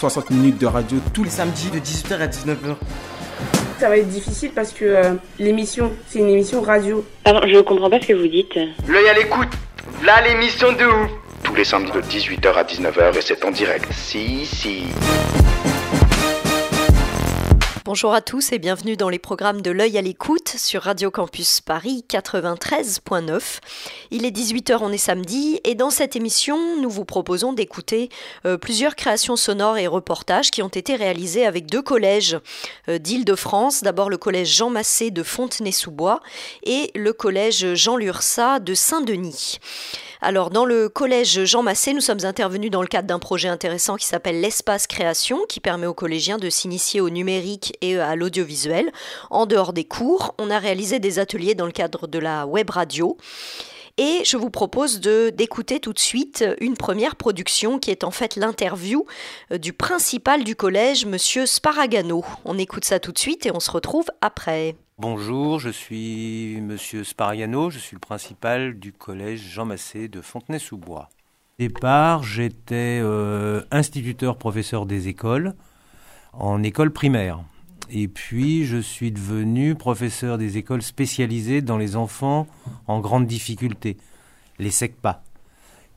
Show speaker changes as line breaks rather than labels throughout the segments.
60 minutes de radio tous les
samedis de 18h à 19h.
Ça va être difficile parce que euh, l'émission, c'est une émission radio.
Pardon, je comprends pas ce que vous dites.
L'œil à l'écoute. Là, l'émission de ouf.
tous les samedis de 18h à 19h et c'est en direct. Si, si.
Bonjour à tous et bienvenue dans les programmes de l'œil à l'écoute sur Radio Campus Paris 93.9. Il est 18h, on est samedi et dans cette émission, nous vous proposons d'écouter euh, plusieurs créations sonores et reportages qui ont été réalisés avec deux collèges euh, d'Île-de-France. D'abord le collège Jean Massé de Fontenay-sous-Bois et le collège Jean Lursa de Saint-Denis. Alors, dans le collège Jean Massé, nous sommes intervenus dans le cadre d'un projet intéressant qui s'appelle l'Espace Création, qui permet aux collégiens de s'initier au numérique et à l'audiovisuel. En dehors des cours, on a réalisé des ateliers dans le cadre de la web radio. Et je vous propose d'écouter tout de suite une première production qui est en fait l'interview euh, du principal du collège, Monsieur Sparagano. On écoute ça tout de suite et on se retrouve après.
Bonjour, je suis Monsieur Spariano, je suis le principal du collège Jean Massé de Fontenay-sous-Bois. Au départ, j'étais euh, instituteur professeur des écoles en école primaire. Et puis, je suis devenu professeur des écoles spécialisées dans les enfants en grande difficulté, les SECPA.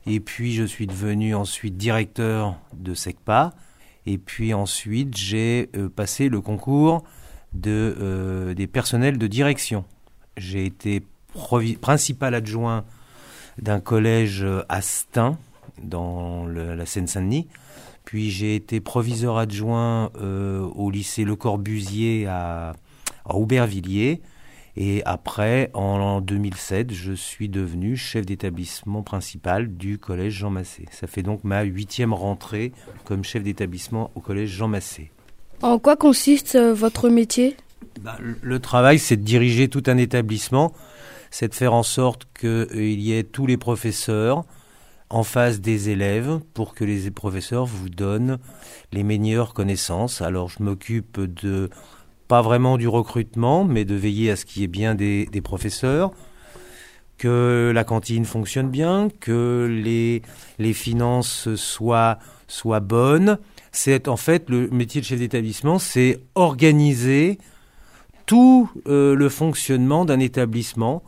Et puis, je suis devenu ensuite directeur de SECPA. Et puis ensuite, j'ai euh, passé le concours de, euh, des personnels de direction. J'ai été principal adjoint d'un collège euh, à Stein, dans la Seine-Saint-Denis. Puis j'ai été proviseur adjoint euh, au lycée Le Corbusier à Aubervilliers. Et après, en 2007, je suis devenu chef d'établissement principal du collège Jean Massé. Ça fait donc ma huitième rentrée comme chef d'établissement au collège Jean Massé.
En quoi consiste euh, votre métier?
Bah, le- travail, c'est de diriger tout un établissement, c'est de faire en sorte qu'il y ait tous les professeurs en face des élèves pour que les professeurs vous donnent les meilleures connaissances. Alors, je m'occupe de pas vraiment du recrutement, mais de veiller à ce qu'il y ait bien des, professeurs, que la cantine fonctionne bien, que les, finances soient bonnes. C'est en fait le métier de chef d'établissement, c'est organiser tout euh, le fonctionnement d'un établissement,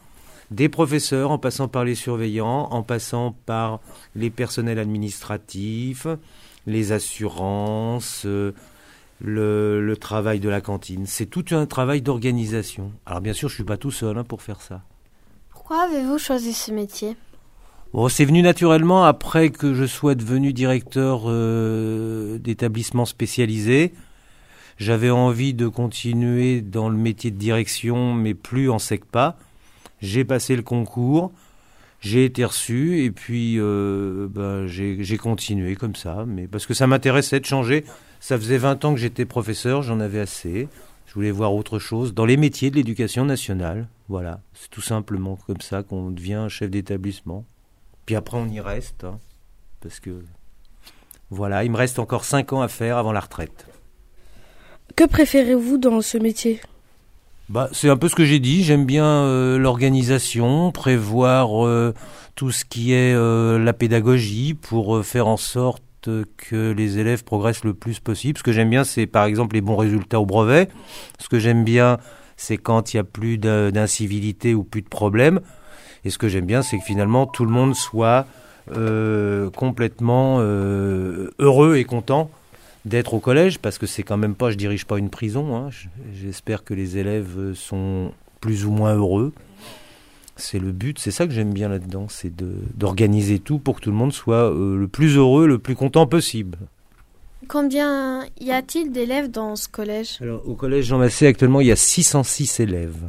des professeurs en passant par les surveillants, en passant par les personnels administratifs, les assurances, euh, le, travail de la cantine. C'est tout un travail d'organisation. Alors bien sûr, je suis pas tout seul hein, pour faire ça.
Pourquoi avez-vous choisi ce métier?
Bon, c'est venu naturellement après que je sois devenu directeur euh, d'établissement spécialisé. J'avais envie de continuer dans le métier de direction, mais plus en SECPA. J'ai passé le concours, j'ai été reçu, et puis euh, ben, j'ai j'ai continué comme ça. Mais parce que ça m'intéressait de changer. Ça faisait 20 ans que j'étais professeur, j'en avais assez. Je voulais voir autre chose dans les métiers de l'éducation nationale. Voilà, c'est tout simplement comme ça qu'on devient chef d'établissement. Puis après, on y reste. hein, parce que, voilà, il me reste encore 5 ans à faire avant la retraite.
Que préférez-vous dans ce métier?
Bah, c'est un peu ce que j'ai dit. J'aime bien euh, l'organisation, prévoir euh, tout ce qui est euh, la pédagogie pour faire en sorte que les élèves progressent le plus possible. Ce que j'aime bien, c'est par exemple les bons résultats au brevet. Ce que j'aime bien, c'est quand il n'y a plus d'incivilité ou plus de problèmes. Et ce que j'aime bien, c'est que finalement tout le monde soit euh, complètement euh, heureux et content d'être au collège, parce que c'est quand même pas, je dirige pas une prison. hein. Je- J'espère que les élèves sont plus ou moins heureux. C'est le but, c'est ça que j'aime bien là-dedans, c'est d'organiser tout pour que tout le monde soit euh, le plus heureux, le plus content possible.
Combien y a-t-il d'élèves dans ce collège?
Alors, au collège Jean Massé, actuellement, il y a 606 élèves.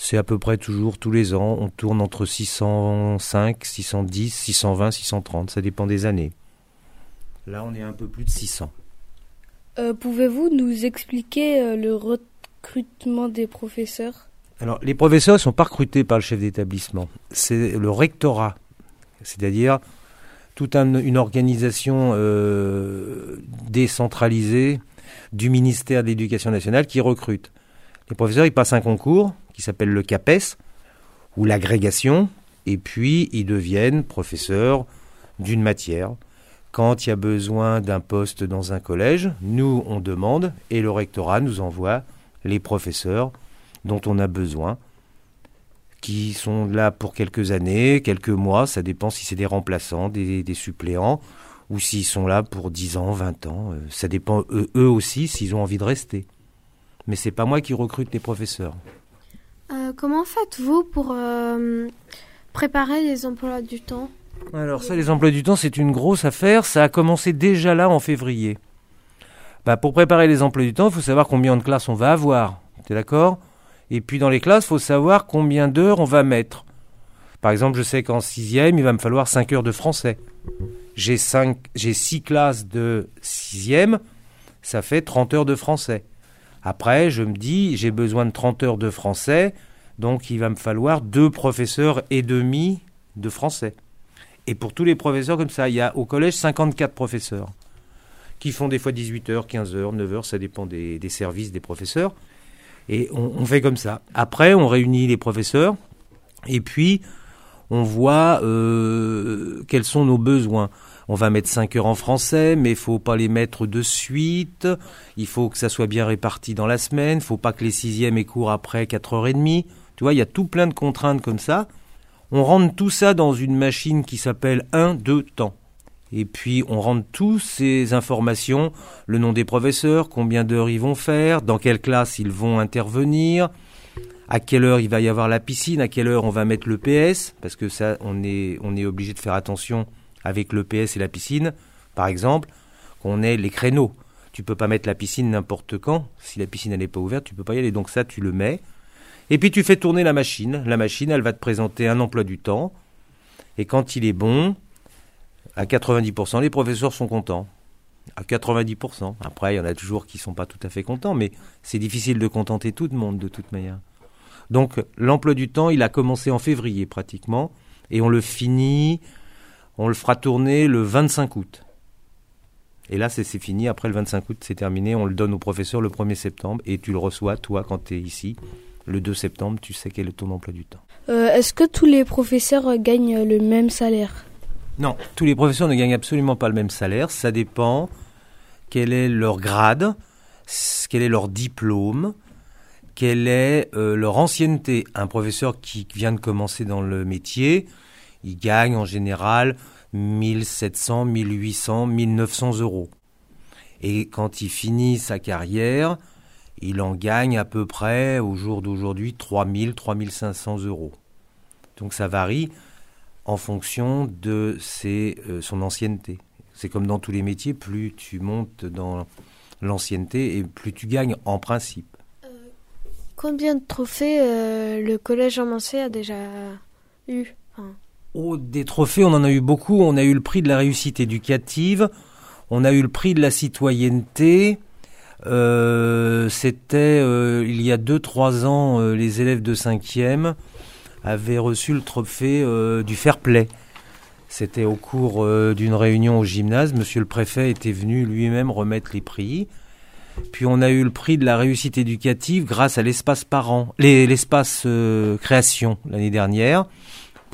C'est à peu près toujours tous les ans. On tourne entre 605, 610, 620, 630. Ça dépend des années. Là, on est un peu plus de 600.
Euh, Pouvez-vous nous expliquer euh, le recrutement des professeurs?
Alors, les professeurs ne sont pas recrutés par le chef d'établissement. C'est le rectorat, c'est-à-dire toute un- une organisation euh, décentralisée du ministère de l'Éducation nationale qui recrute. Les professeurs, ils passent un concours qui s'appelle le CAPES, ou l'agrégation, et puis ils deviennent professeurs d'une matière. Quand il y a besoin d'un poste dans un collège, nous, on demande, et le rectorat nous envoie les professeurs dont on a besoin, qui sont là pour quelques années, quelques mois, ça dépend si c'est des remplaçants, des, suppléants, ou s'ils sont là pour 10 ans, 20 ans. euh, Ça dépend eux, eux aussi s'ils ont envie de rester. Mais c'est pas moi qui recrute les professeurs.
Euh, comment faites-vous pour euh, préparer les emplois du temps
Alors ça, les emplois du temps, c'est une grosse affaire. Ça a commencé déjà là en février. Bah, pour préparer les emplois du temps, il faut savoir combien de classes on va avoir. T'es d'accord? Et puis dans les classes, il faut savoir combien d'heures on va mettre. Par exemple, je sais qu'en sixième, il va me falloir 5 heures de français. J'ai cinq, j'ai six classes de sixième, ça fait 30 heures de français. Après, je me dis, j'ai besoin de 30 heures de français, donc il va me falloir deux professeurs et demi de français. Et pour tous les professeurs comme ça, il y a au collège 54 professeurs qui font des fois 18 heures, 15 heures, 9 heures, ça dépend des, services des professeurs. Et on, on fait comme ça. Après, on réunit les professeurs et puis on voit euh, quels sont nos besoins. On va mettre 5 heures en français, mais il faut pas les mettre de suite. Il faut que ça soit bien réparti dans la semaine. Faut pas que les sixièmes aient cours après 4h30. Tu vois, il y a tout plein de contraintes comme ça. On rentre tout ça dans une machine qui s'appelle 1, 2 temps. Et puis on rentre toutes ces informations, le nom des professeurs, combien d'heures ils vont faire, dans quelle classe ils vont intervenir, à quelle heure il va y avoir la piscine, à quelle heure on va mettre le PS, parce que ça on est, on est obligé de faire attention avec le PS et la piscine, par exemple, qu'on ait les créneaux. Tu peux pas mettre la piscine n'importe quand, si la piscine n'est pas ouverte, tu peux pas y aller, donc ça tu le mets. Et puis tu fais tourner la machine, la machine elle va te présenter un emploi du temps, et quand il est bon, à 90%, les professeurs sont contents. À 90%. Après, il y en a toujours qui ne sont pas tout à fait contents, mais c'est difficile de contenter tout le monde de toute manière. Donc, l'emploi du temps, il a commencé en février pratiquement, et on le finit, on le fera tourner le 25 août. Et là, c'est fini. Après le 25 août, c'est terminé. On le donne au professeur le 1er septembre, et tu le reçois, toi, quand tu es ici. Le 2 septembre, tu sais quel est ton emploi du temps.
Euh, Est-ce que tous les professeurs euh, gagnent le même salaire?
Non, tous les professeurs ne gagnent absolument pas le même salaire. Ça dépend quel est leur grade, quel est leur diplôme, quelle est euh, leur ancienneté. Un professeur qui vient de commencer dans le métier, il gagne en général 1700, 1800, 1900 euros. Et quand il finit sa carrière, il en gagne à peu près, au jour d'aujourd'hui, 3000, 3500 euros. Donc ça varie en fonction de euh, son ancienneté. C'est comme dans tous les métiers, plus tu montes dans l'ancienneté et plus tu gagnes en principe.
Combien de trophées euh, le collège Jean Mancé a déjà eu?
Oh, des trophées, on en a eu beaucoup. On a eu le prix de la réussite éducative, on a eu le prix de la citoyenneté. Euh, C'était euh, il y a 2-3 ans, euh, les élèves de 5e avaient reçu le trophée du fair play. C'était au cours d'une réunion au gymnase. Monsieur le préfet était venu lui-même remettre les prix. Puis on a eu le prix de la réussite éducative grâce à l'espace parent, les- l'espace création l'année dernière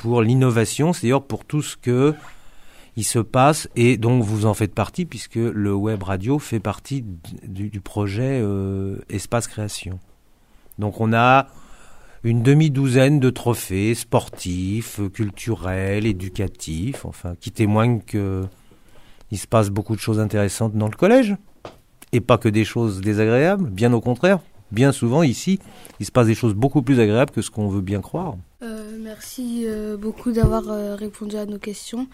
pour l'innovation, c'est-à-dire pour tout ce que il se passe et donc vous en faites partie puisque le web radio fait partie du, projet euh, Espace Création. Donc on a une demi-douzaine de trophées sportifs, culturels, éducatifs, enfin qui témoignent que il se passe beaucoup de choses intéressantes dans le collège et pas que des choses désagréables, bien au contraire. Bien souvent ici, il se passe des choses beaucoup plus agréables que ce qu'on veut bien croire.
Euh, Merci euh, beaucoup d'avoir euh, répondu à nos questions.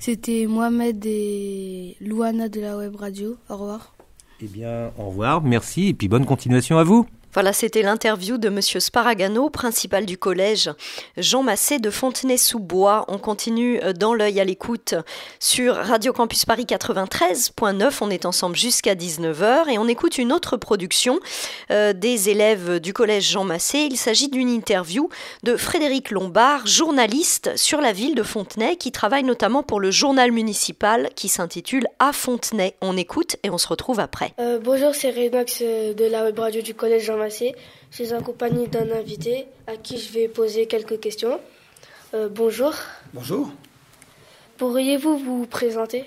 C'était Mohamed et Louana de la Web Radio. Au revoir.
Eh bien, au revoir, merci, et puis bonne continuation à vous.
Voilà, c'était l'interview de Monsieur Sparagano, principal du collège Jean Massé de Fontenay-sous-Bois. On continue euh, dans l'œil à l'écoute sur Radio Campus Paris 93.9. On est ensemble jusqu'à 19h et on écoute une autre production euh, des élèves du collège Jean Massé. Il s'agit d'une interview de Frédéric Lombard, journaliste sur la ville de Fontenay, qui travaille notamment pour le journal municipal qui s'intitule À Fontenay. On écoute et on se retrouve après.
Euh, bonjour, c'est de la radio du collège Jean. Je suis accompagné d'un invité à qui je vais poser quelques questions. Euh, bonjour.
Bonjour.
Pourriez-vous vous présenter?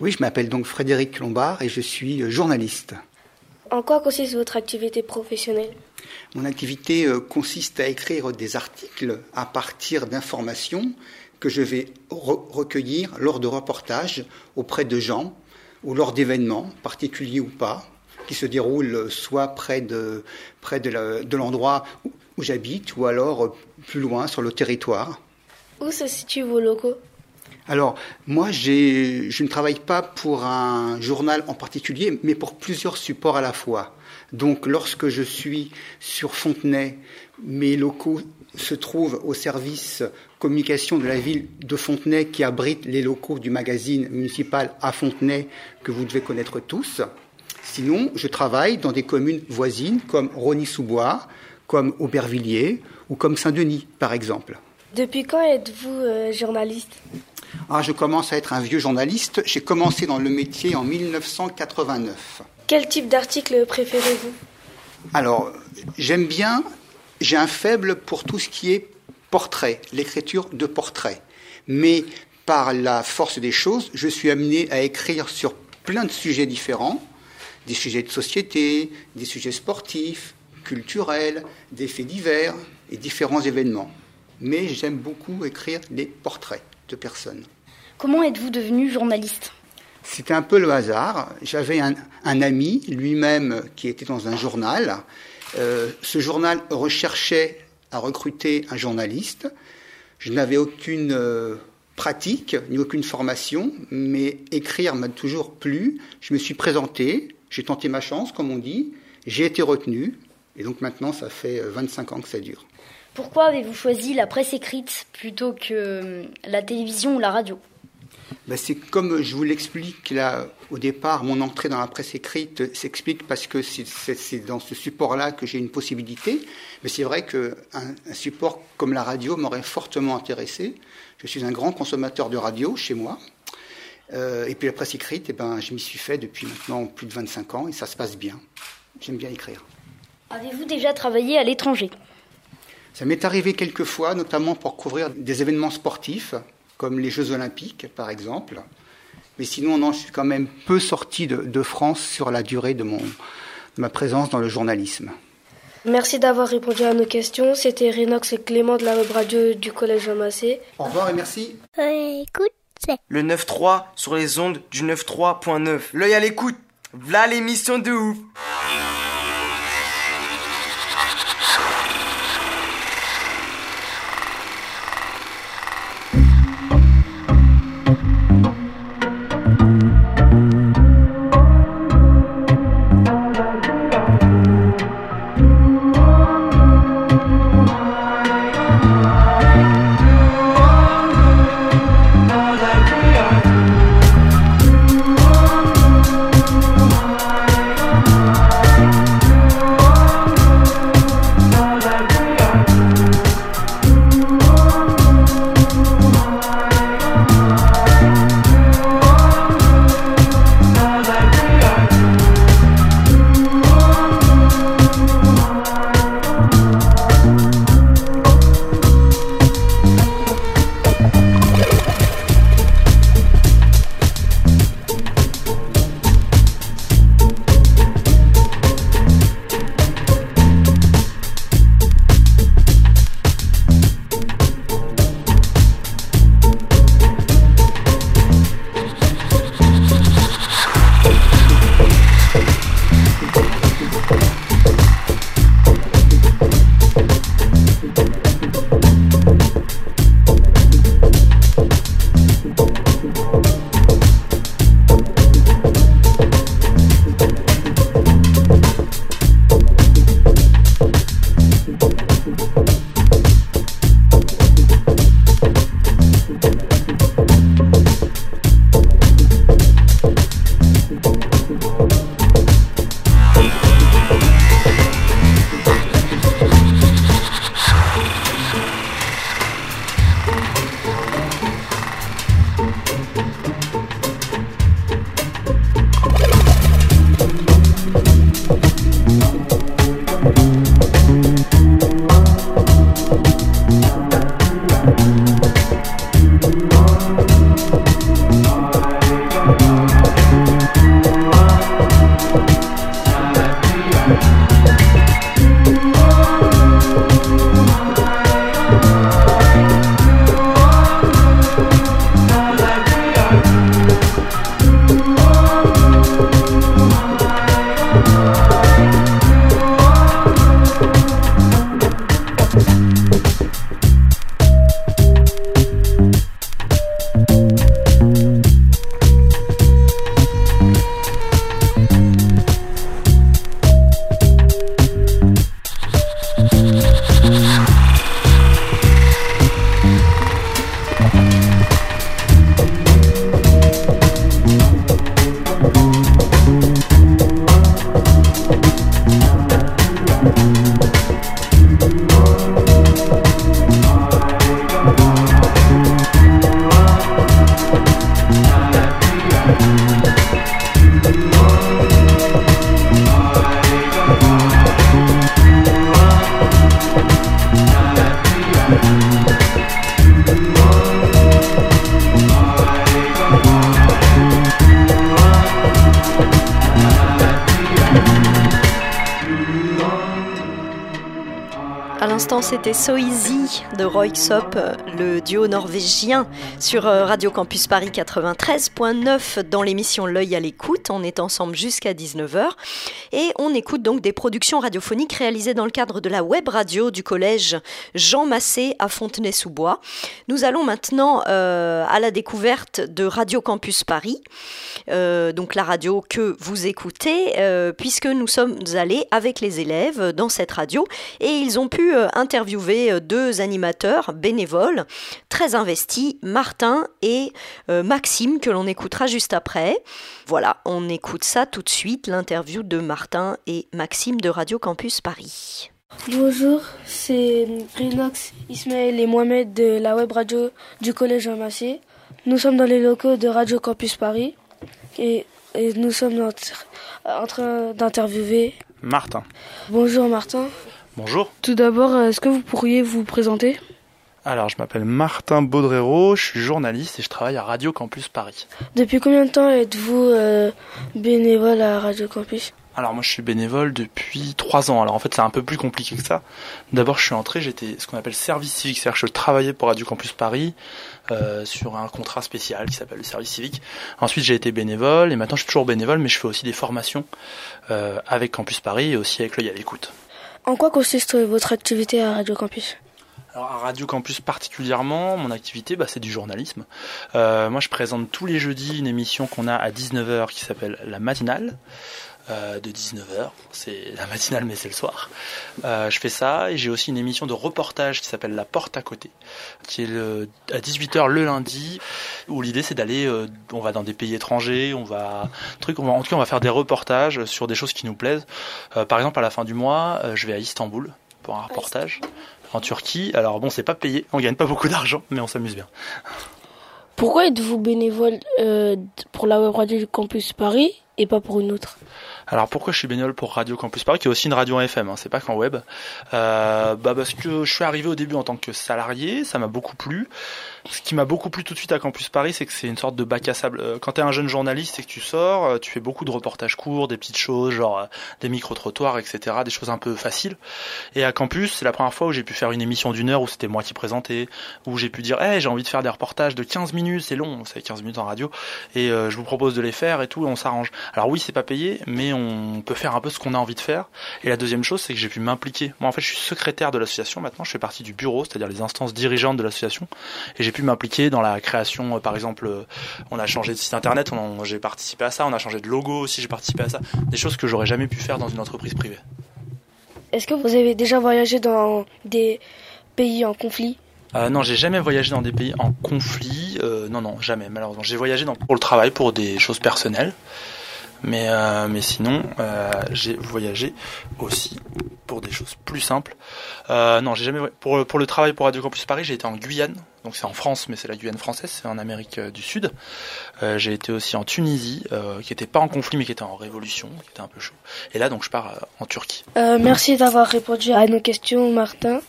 Oui, je m'appelle donc Frédéric Lombard et je suis euh, journaliste.
En quoi consiste votre activité professionnelle?
Mon activité euh, consiste à écrire des articles à partir d'informations que je vais re recueillir lors de reportages auprès de gens ou lors d'événements, particuliers ou pas, qui se déroulent soit près de, près de l'endroit où, où j'habite ou alors plus loin sur le territoire.
Où se situent vos locaux?
Alors, moi, je ne travaille pas pour un journal en particulier, mais pour plusieurs supports à la fois. Donc, lorsque je suis sur Fontenay, mes locaux se trouvent au service communication de la ville de Fontenay, qui abrite les locaux du magazine municipal à Fontenay, que vous devez connaître tous. Sinon, je travaille dans des communes voisines, comme Rony-sous-Bois, comme Aubervilliers ou comme Saint-Denis, par exemple.
Depuis quand êtes-vous euh, journaliste?
Ah, Je commence à être un vieux journaliste. J'ai commencé dans le métier en 1989.
Quel type d'article préférez-vous?
Alors, j'aime bien, j'ai un faible pour tout ce qui est portrait, l'écriture de portrait. Mais par la force des choses, je suis amené à écrire sur plein de sujets différents, des sujets de société, des sujets sportifs, culturels, des faits divers et différents événements. Mais j'aime beaucoup écrire des portraits de personnes.
Comment êtes-vous devenu journaliste?
C'était un peu le hasard. J'avais un, un, ami, lui-même, qui était dans un journal. Euh, ce journal recherchait à recruter un journaliste. Je n'avais aucune euh, pratique ni aucune formation, mais écrire m'a toujours plu. Je me suis présenté, j'ai tenté ma chance, comme on dit, j'ai été retenu, et donc maintenant ça fait 25 ans que ça dure.
Pourquoi avez-vous choisi la presse écrite plutôt que la télévision ou la radio?
Ben C'est comme je vous l'explique là au départ, mon entrée dans la presse écrite s'explique parce que c'est dans ce support-là que j'ai une possibilité. Mais c'est vrai qu'un un support comme la radio m'aurait fortement intéressé. Je suis un grand consommateur de radio chez moi. Euh, et puis la presse écrite, eh ben, je m'y suis fait depuis maintenant plus de 25 ans et ça se passe bien. J'aime bien écrire.
Avez-vous déjà travaillé à l'étranger?
Ça m'est arrivé quelques fois, notamment pour couvrir des événements sportifs, comme les Jeux Olympiques, par exemple. Mais sinon, non, je suis quand même peu sorti de, de France sur la durée de, mon, de ma présence dans le journalisme.
Merci d'avoir répondu à nos questions. C'était Renox et Clément de la web radio du Collège Massé.
Au revoir et merci.
écoute,
Le 9-3 sur les ondes du 9-3.9. L'œil à l'écoute. V'là l'émission de ouf.
C'était So Easy de Roy Sop, le duo norvégien sur euh, Radio Campus Paris 93.9 dans l'émission L'œil à l'écoute. On est ensemble jusqu'à 19h et on écoute donc des productions radiophoniques réalisées dans le cadre de la web radio du collège Jean Massé à Fontenay-sous-Bois. Nous allons maintenant euh, à la découverte de Radio Campus Paris, euh, donc la radio que vous écoutez, puisque nous sommes allés avec les élèves dans cette radio et ils ont pu euh, interviewer euh, deux animateurs bénévoles très investis, Martin et euh, Maxime, que l'on écoutera juste après. Voilà, on écoute ça tout de suite, l'interview de Martin et Maxime de Radio Campus Paris.
Bonjour, c'est Rinox, Ismaël et Mohamed de la web radio du Collège Jean Massé. Nous sommes dans les locaux de Radio Campus Paris et, nous sommes en train d'interviewer
Martin.
Bonjour Martin.
Bonjour.
Tout d'abord, euh, est-ce que vous pourriez vous présenter?
Alors, je m'appelle Martin Baudrero, je suis journaliste et je travaille à Radio Campus Paris.
Depuis combien de temps êtes-vous euh, bénévole à Radio Campus?
Alors moi je suis bénévole depuis trois ans. Alors en fait c'est un peu plus compliqué que ça. D'abord je suis entré, j'étais ce qu'on appelle service civique, c'est-à-dire que je travaillais pour Radio Campus Paris euh, sur un contrat spécial qui s'appelle le service civique. Ensuite j'ai été bénévole et maintenant je suis toujours bénévole mais je fais aussi des formations euh, avec Campus Paris et aussi avec l'œil à l'écoute.
En quoi consiste votre activité à Radio Campus?
Alors à Radio Campus particulièrement, mon activité, bah, c'est du journalisme. Euh, moi, je présente tous les jeudis une émission qu'on a à 19h qui s'appelle La Matinale. Euh, de 19h, c'est la matinale mais c'est le soir. Euh, je fais ça et j'ai aussi une émission de reportage qui s'appelle La Porte à côté, qui est le, à 18h le lundi, où l'idée c'est d'aller, euh, on va dans des pays étrangers, on va, truc, on va, en tout cas on va faire des reportages sur des choses qui nous plaisent. par exemple à la fin du mois, je vais à Istanbul pour un reportage en Turquie. Alors bon, c'est pas payé, on gagne pas beaucoup d'argent, mais on s'amuse bien.
Pourquoi êtes-vous bénévole pour la web radio du campus Paris? Et pas pour une autre
alors pourquoi je suis bénévole pour Radio Campus Paris, qui est aussi une radio en FM, hein, c'est pas qu'en web euh, Bah parce que je suis arrivé au début en tant que salarié, ça m'a beaucoup plu. Ce qui m'a beaucoup plu tout de suite à Campus Paris, c'est que c'est une sorte de bac à sable. Euh, quand t'es un jeune journaliste et que tu sors, euh, tu fais beaucoup de reportages courts, des petites choses, genre euh, des micro-trottoirs, etc., des choses un peu faciles. Et à Campus, c'est la première fois où j'ai pu faire une émission d'une heure où c'était moi qui présentais, où j'ai pu dire, hey, j'ai envie de faire des reportages de 15 minutes, c'est long, c'est 15 minutes en radio, et je vous propose de les faire et tout, et on s'arrange. Alors oui, c'est pas payé, mais on peut faire un peu ce qu'on a envie de faire. Et la deuxième chose, c'est que j'ai pu m'impliquer. Moi, en fait, je suis secrétaire de l'association maintenant, je fais partie du bureau, c'est-à-dire les instances dirigeantes de l'association, et j'ai pu m'impliquer dans la création, euh, par exemple, euh, on a changé de site internet, j'ai participé à ça, on a changé de logo aussi, j'ai participé à ça, des choses que j'aurais jamais pu faire dans une entreprise privée.
Est-ce que vous avez déjà voyagé dans des pays en conflit?
Euh, non, j'ai jamais voyagé dans des pays en conflit. non, non, jamais, malheureusement. J'ai voyagé pour le travail, pour des choses personnelles. Mais, euh, mais sinon, euh, j'ai voyagé aussi pour des choses plus simples. Euh, non, j'ai jamais pour pour le travail pour Radio Campus Paris, j'ai été en Guyane, donc c'est en France, mais c'est la Guyane française, c'est en Amérique du Sud. j'ai été aussi en Tunisie, qui était pas en conflit, mais qui était en révolution, qui était un peu chaud. Et là, donc, je pars en Turquie.
merci d'avoir répondu à nos questions, Martin.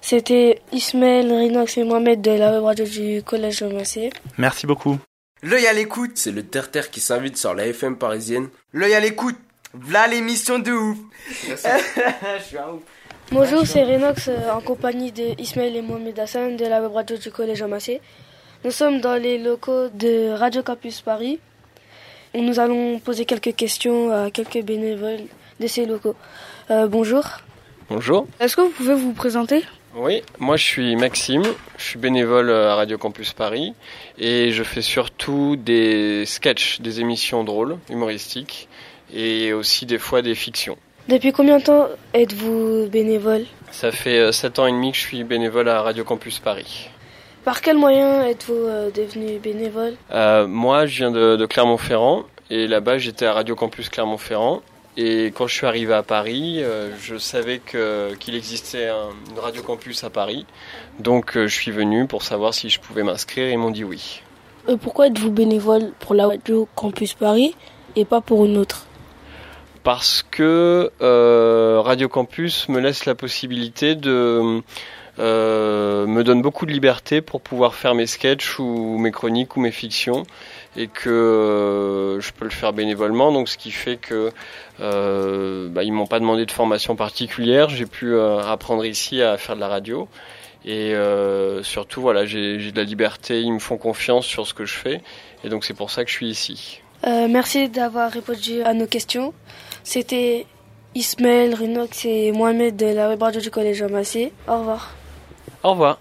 C'était Ismaël, Rinox et Mohamed de la web radio du Collège Massé.
Merci beaucoup.
L'œil à l'écoute.
C'est le terre-terre qui s'invite sur la FM parisienne.
L'œil à l'écoute. V'là l'émission de ouf.
Merci. Je suis un ouf. Bonjour, c'est Renox euh, en compagnie d'Ismaël et Mohamed Hassan de la web radio du Collège Amassé. Nous sommes dans les locaux de Radio Campus Paris. Nous allons poser quelques questions à quelques bénévoles de ces locaux. Euh, bonjour.
Bonjour.
Est-ce que vous pouvez vous présenter?
Oui, moi je suis Maxime, je suis bénévole à Radio Campus Paris. Et je fais surtout des sketchs, des émissions drôles, humoristiques et aussi des fois des fictions.
Depuis combien de temps êtes-vous bénévole?
Ça fait 7 euh, ans et demi que je suis bénévole à Radio Campus Paris.
Par quel moyen êtes-vous euh, devenu bénévole?
Euh, Moi je viens de, de Clermont-Ferrand. Et là-bas j'étais à Radio Campus Clermont-Ferrand et quand je suis arrivé à Paris, euh, je savais qu'il existait un, une radio campus à Paris. Donc euh, je suis venu pour savoir si je pouvais m'inscrire et ils m'ont dit oui.
Et pourquoi êtes-vous bénévole pour la radio campus Paris et pas pour une autre?
Parce que euh, Radio Campus me laisse la possibilité de... me donne beaucoup de liberté pour pouvoir faire mes sketchs ou mes chroniques ou mes fictions et que je peux le faire bénévolement. Donc ce qui fait que euh, bah, ils m'ont pas demandé de formation particulière. J'ai pu apprendre ici à faire de la radio. Et surtout, voilà, j'ai de la liberté, ils me font confiance sur ce que je fais. Et donc c'est pour ça que je suis ici.
merci d'avoir répondu à nos questions. C'était Ismaël, Rinox et Mohamed de la web radio du collège Amassé. Au revoir.
Au revoir.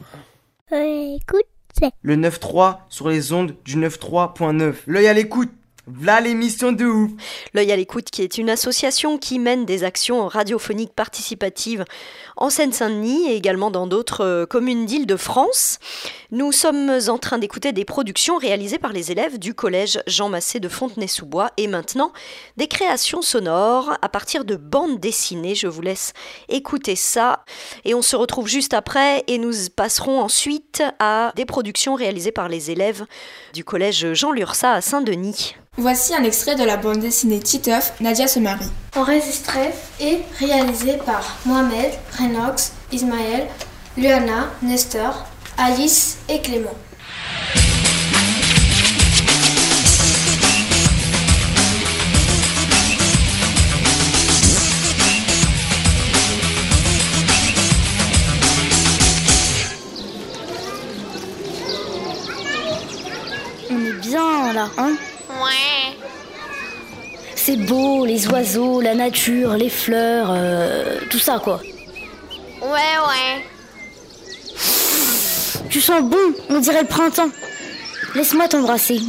écoute.
Le 9-3 sur les ondes du 9-3.9. L'œil à l'écoute. Voilà l'émission de ouf
L'œil à l'écoute qui est une association qui mène des actions radiophoniques participatives en Seine-Saint-Denis et également dans d'autres euh, communes d'Île-de-France. Nous sommes en train d'écouter des productions réalisées par les élèves du collège Jean Massé de Fontenay-sous-Bois et maintenant des créations sonores à partir de bandes dessinées. Je vous laisse écouter ça et on se retrouve juste après et nous passerons ensuite à des productions réalisées par les élèves du collège Jean Lursa à Saint-Denis.
Voici un extrait de la bande dessinée Titeuf, Nadia se marie.
Enregistré et réalisé par Mohamed, Renox, Ismaël, Luana, Nestor, Alice et Clément.
On est bien là, hein?
Ouais.
C'est beau, les oiseaux, la nature, les fleurs, euh, tout ça quoi.
Ouais, ouais.
Tu sens bon, on dirait le printemps. Laisse-moi t'embrasser.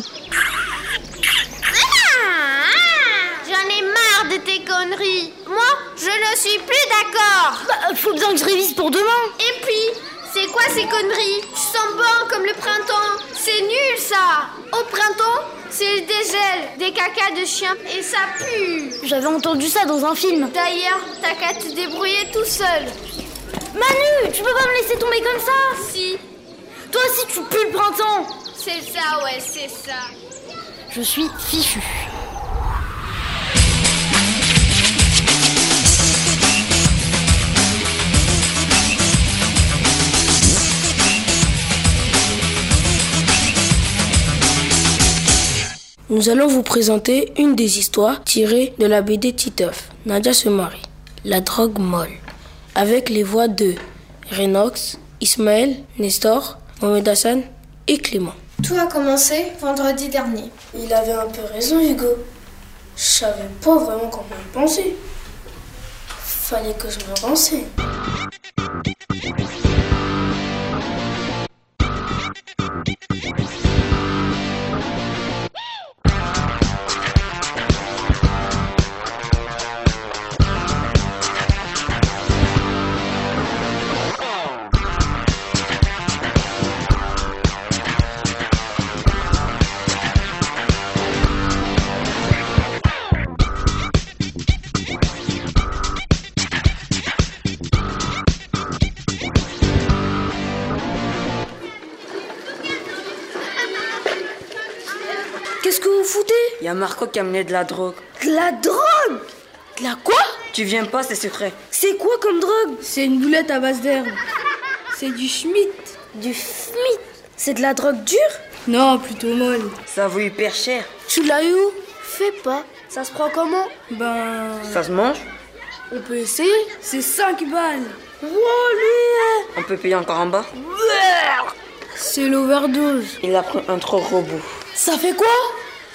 J'en ai marre de tes conneries. Moi, je ne suis plus d'accord.
Bah, faut bien que je révise pour demain.
Et puis, c'est quoi ces conneries? Tu sens bon comme le printemps. C'est nul ça. Au printemps, c'est le dégel, des cacas de chien et ça pue.
J'avais entendu ça dans un film.
D'ailleurs, t'as qu'à te débrouiller tout seul.
Manu, tu peux pas me laisser tomber comme ça?
Si.
Toi aussi tu pues le printemps.
C'est ça, ouais, c'est ça.
Je suis fichu.
Nous allons vous présenter une des histoires tirées de la BD Titeuf. Nadia se marie. La drogue molle. Avec les voix de Renox, Ismaël, Nestor, Mohamed Hassan et Clément.
Tout a commencé vendredi dernier.
Il avait un peu raison, Hugo. Je savais pas vraiment comment y penser. Fallait que je me renseigne.
A Marco qui a amené de la drogue.
De la drogue? De la quoi?
Tu viens pas, c'est secret.
C'est quoi comme drogue? C'est une boulette à base d'herbe. C'est du schmitt.
Du schmitt? C'est de la drogue dure?
Non, plutôt molle.
Ça vaut hyper cher.
Tu l'as eu où?
Fais pas. Ça se prend comment?
Ben.
Ça se mange?
On peut essayer C'est 5 balles.
On peut payer encore en bas?
C'est l'overdose.
Il a pris un trop gros bout.
Ça fait quoi?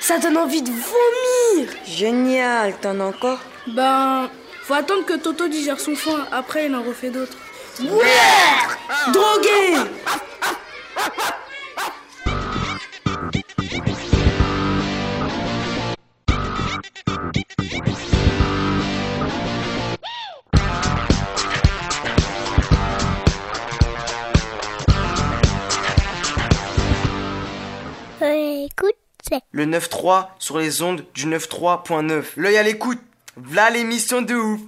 Ça donne envie de vomir
Génial, t'en as encore?
Ben, faut attendre que Toto digère son foin, après il en refait d'autres. Ouais Drogué
écoute.
Le 9-3 sur les ondes du 9-3.9. L'œil à l'écoute. V'là l'émission de ouf.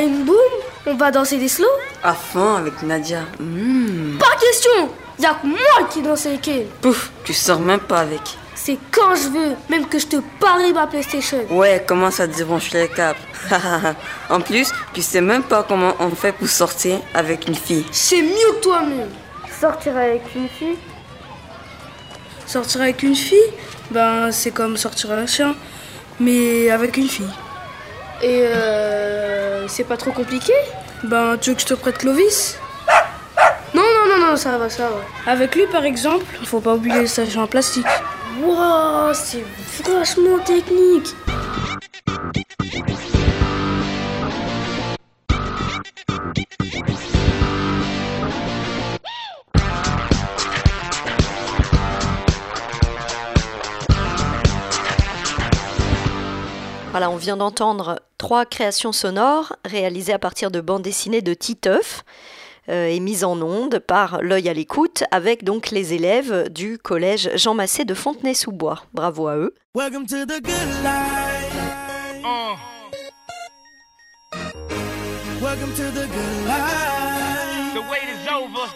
Une boum On va danser des slow
À fond avec Nadia. Mmh.
Pas question Y'a que moi qui danse avec elle.
Pouf, tu sors même pas avec.
C'est quand je veux, même que je te parie ma PlayStation.
Ouais, commence à débrancher les câbles. en plus, tu sais même pas comment on fait pour sortir avec une fille.
C'est mieux que toi-même. Sortir avec une fille? Sortir avec une fille? Ben, c'est comme sortir avec un chien, mais avec une fille. Et euh, c'est pas trop compliqué Ben, tu veux que je te prête Clovis? Non, non, non, non, ça va, ça va. Avec lui, par exemple, faut pas oublier le sachet en plastique. Wow, c'est vachement technique.
Voilà, on vient d'entendre trois créations sonores réalisées à partir de bandes dessinées de Titeuf euh, et mises en onde par l'œil à l'écoute avec donc les élèves du collège Jean Massé de Fontenay-sous-Bois. Bravo à eux.
Welcome to the good life. Uh. Welcome to the good life. The wait is over.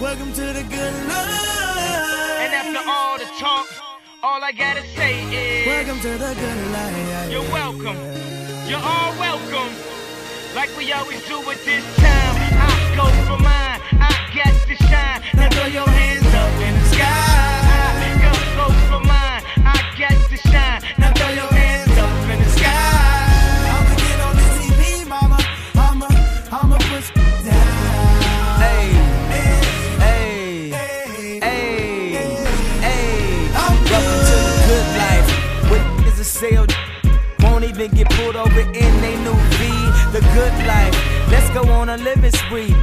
Welcome to the good life. And after all the talk, all I gotta say is Welcome to the good life. You're welcome. You're all welcome. Like we always do at this time. I go for mine. I got to shine. Now throw your hands up in the sky. I go for mine. I got to shine. In
they new V. The good life. Let's go on a living spree.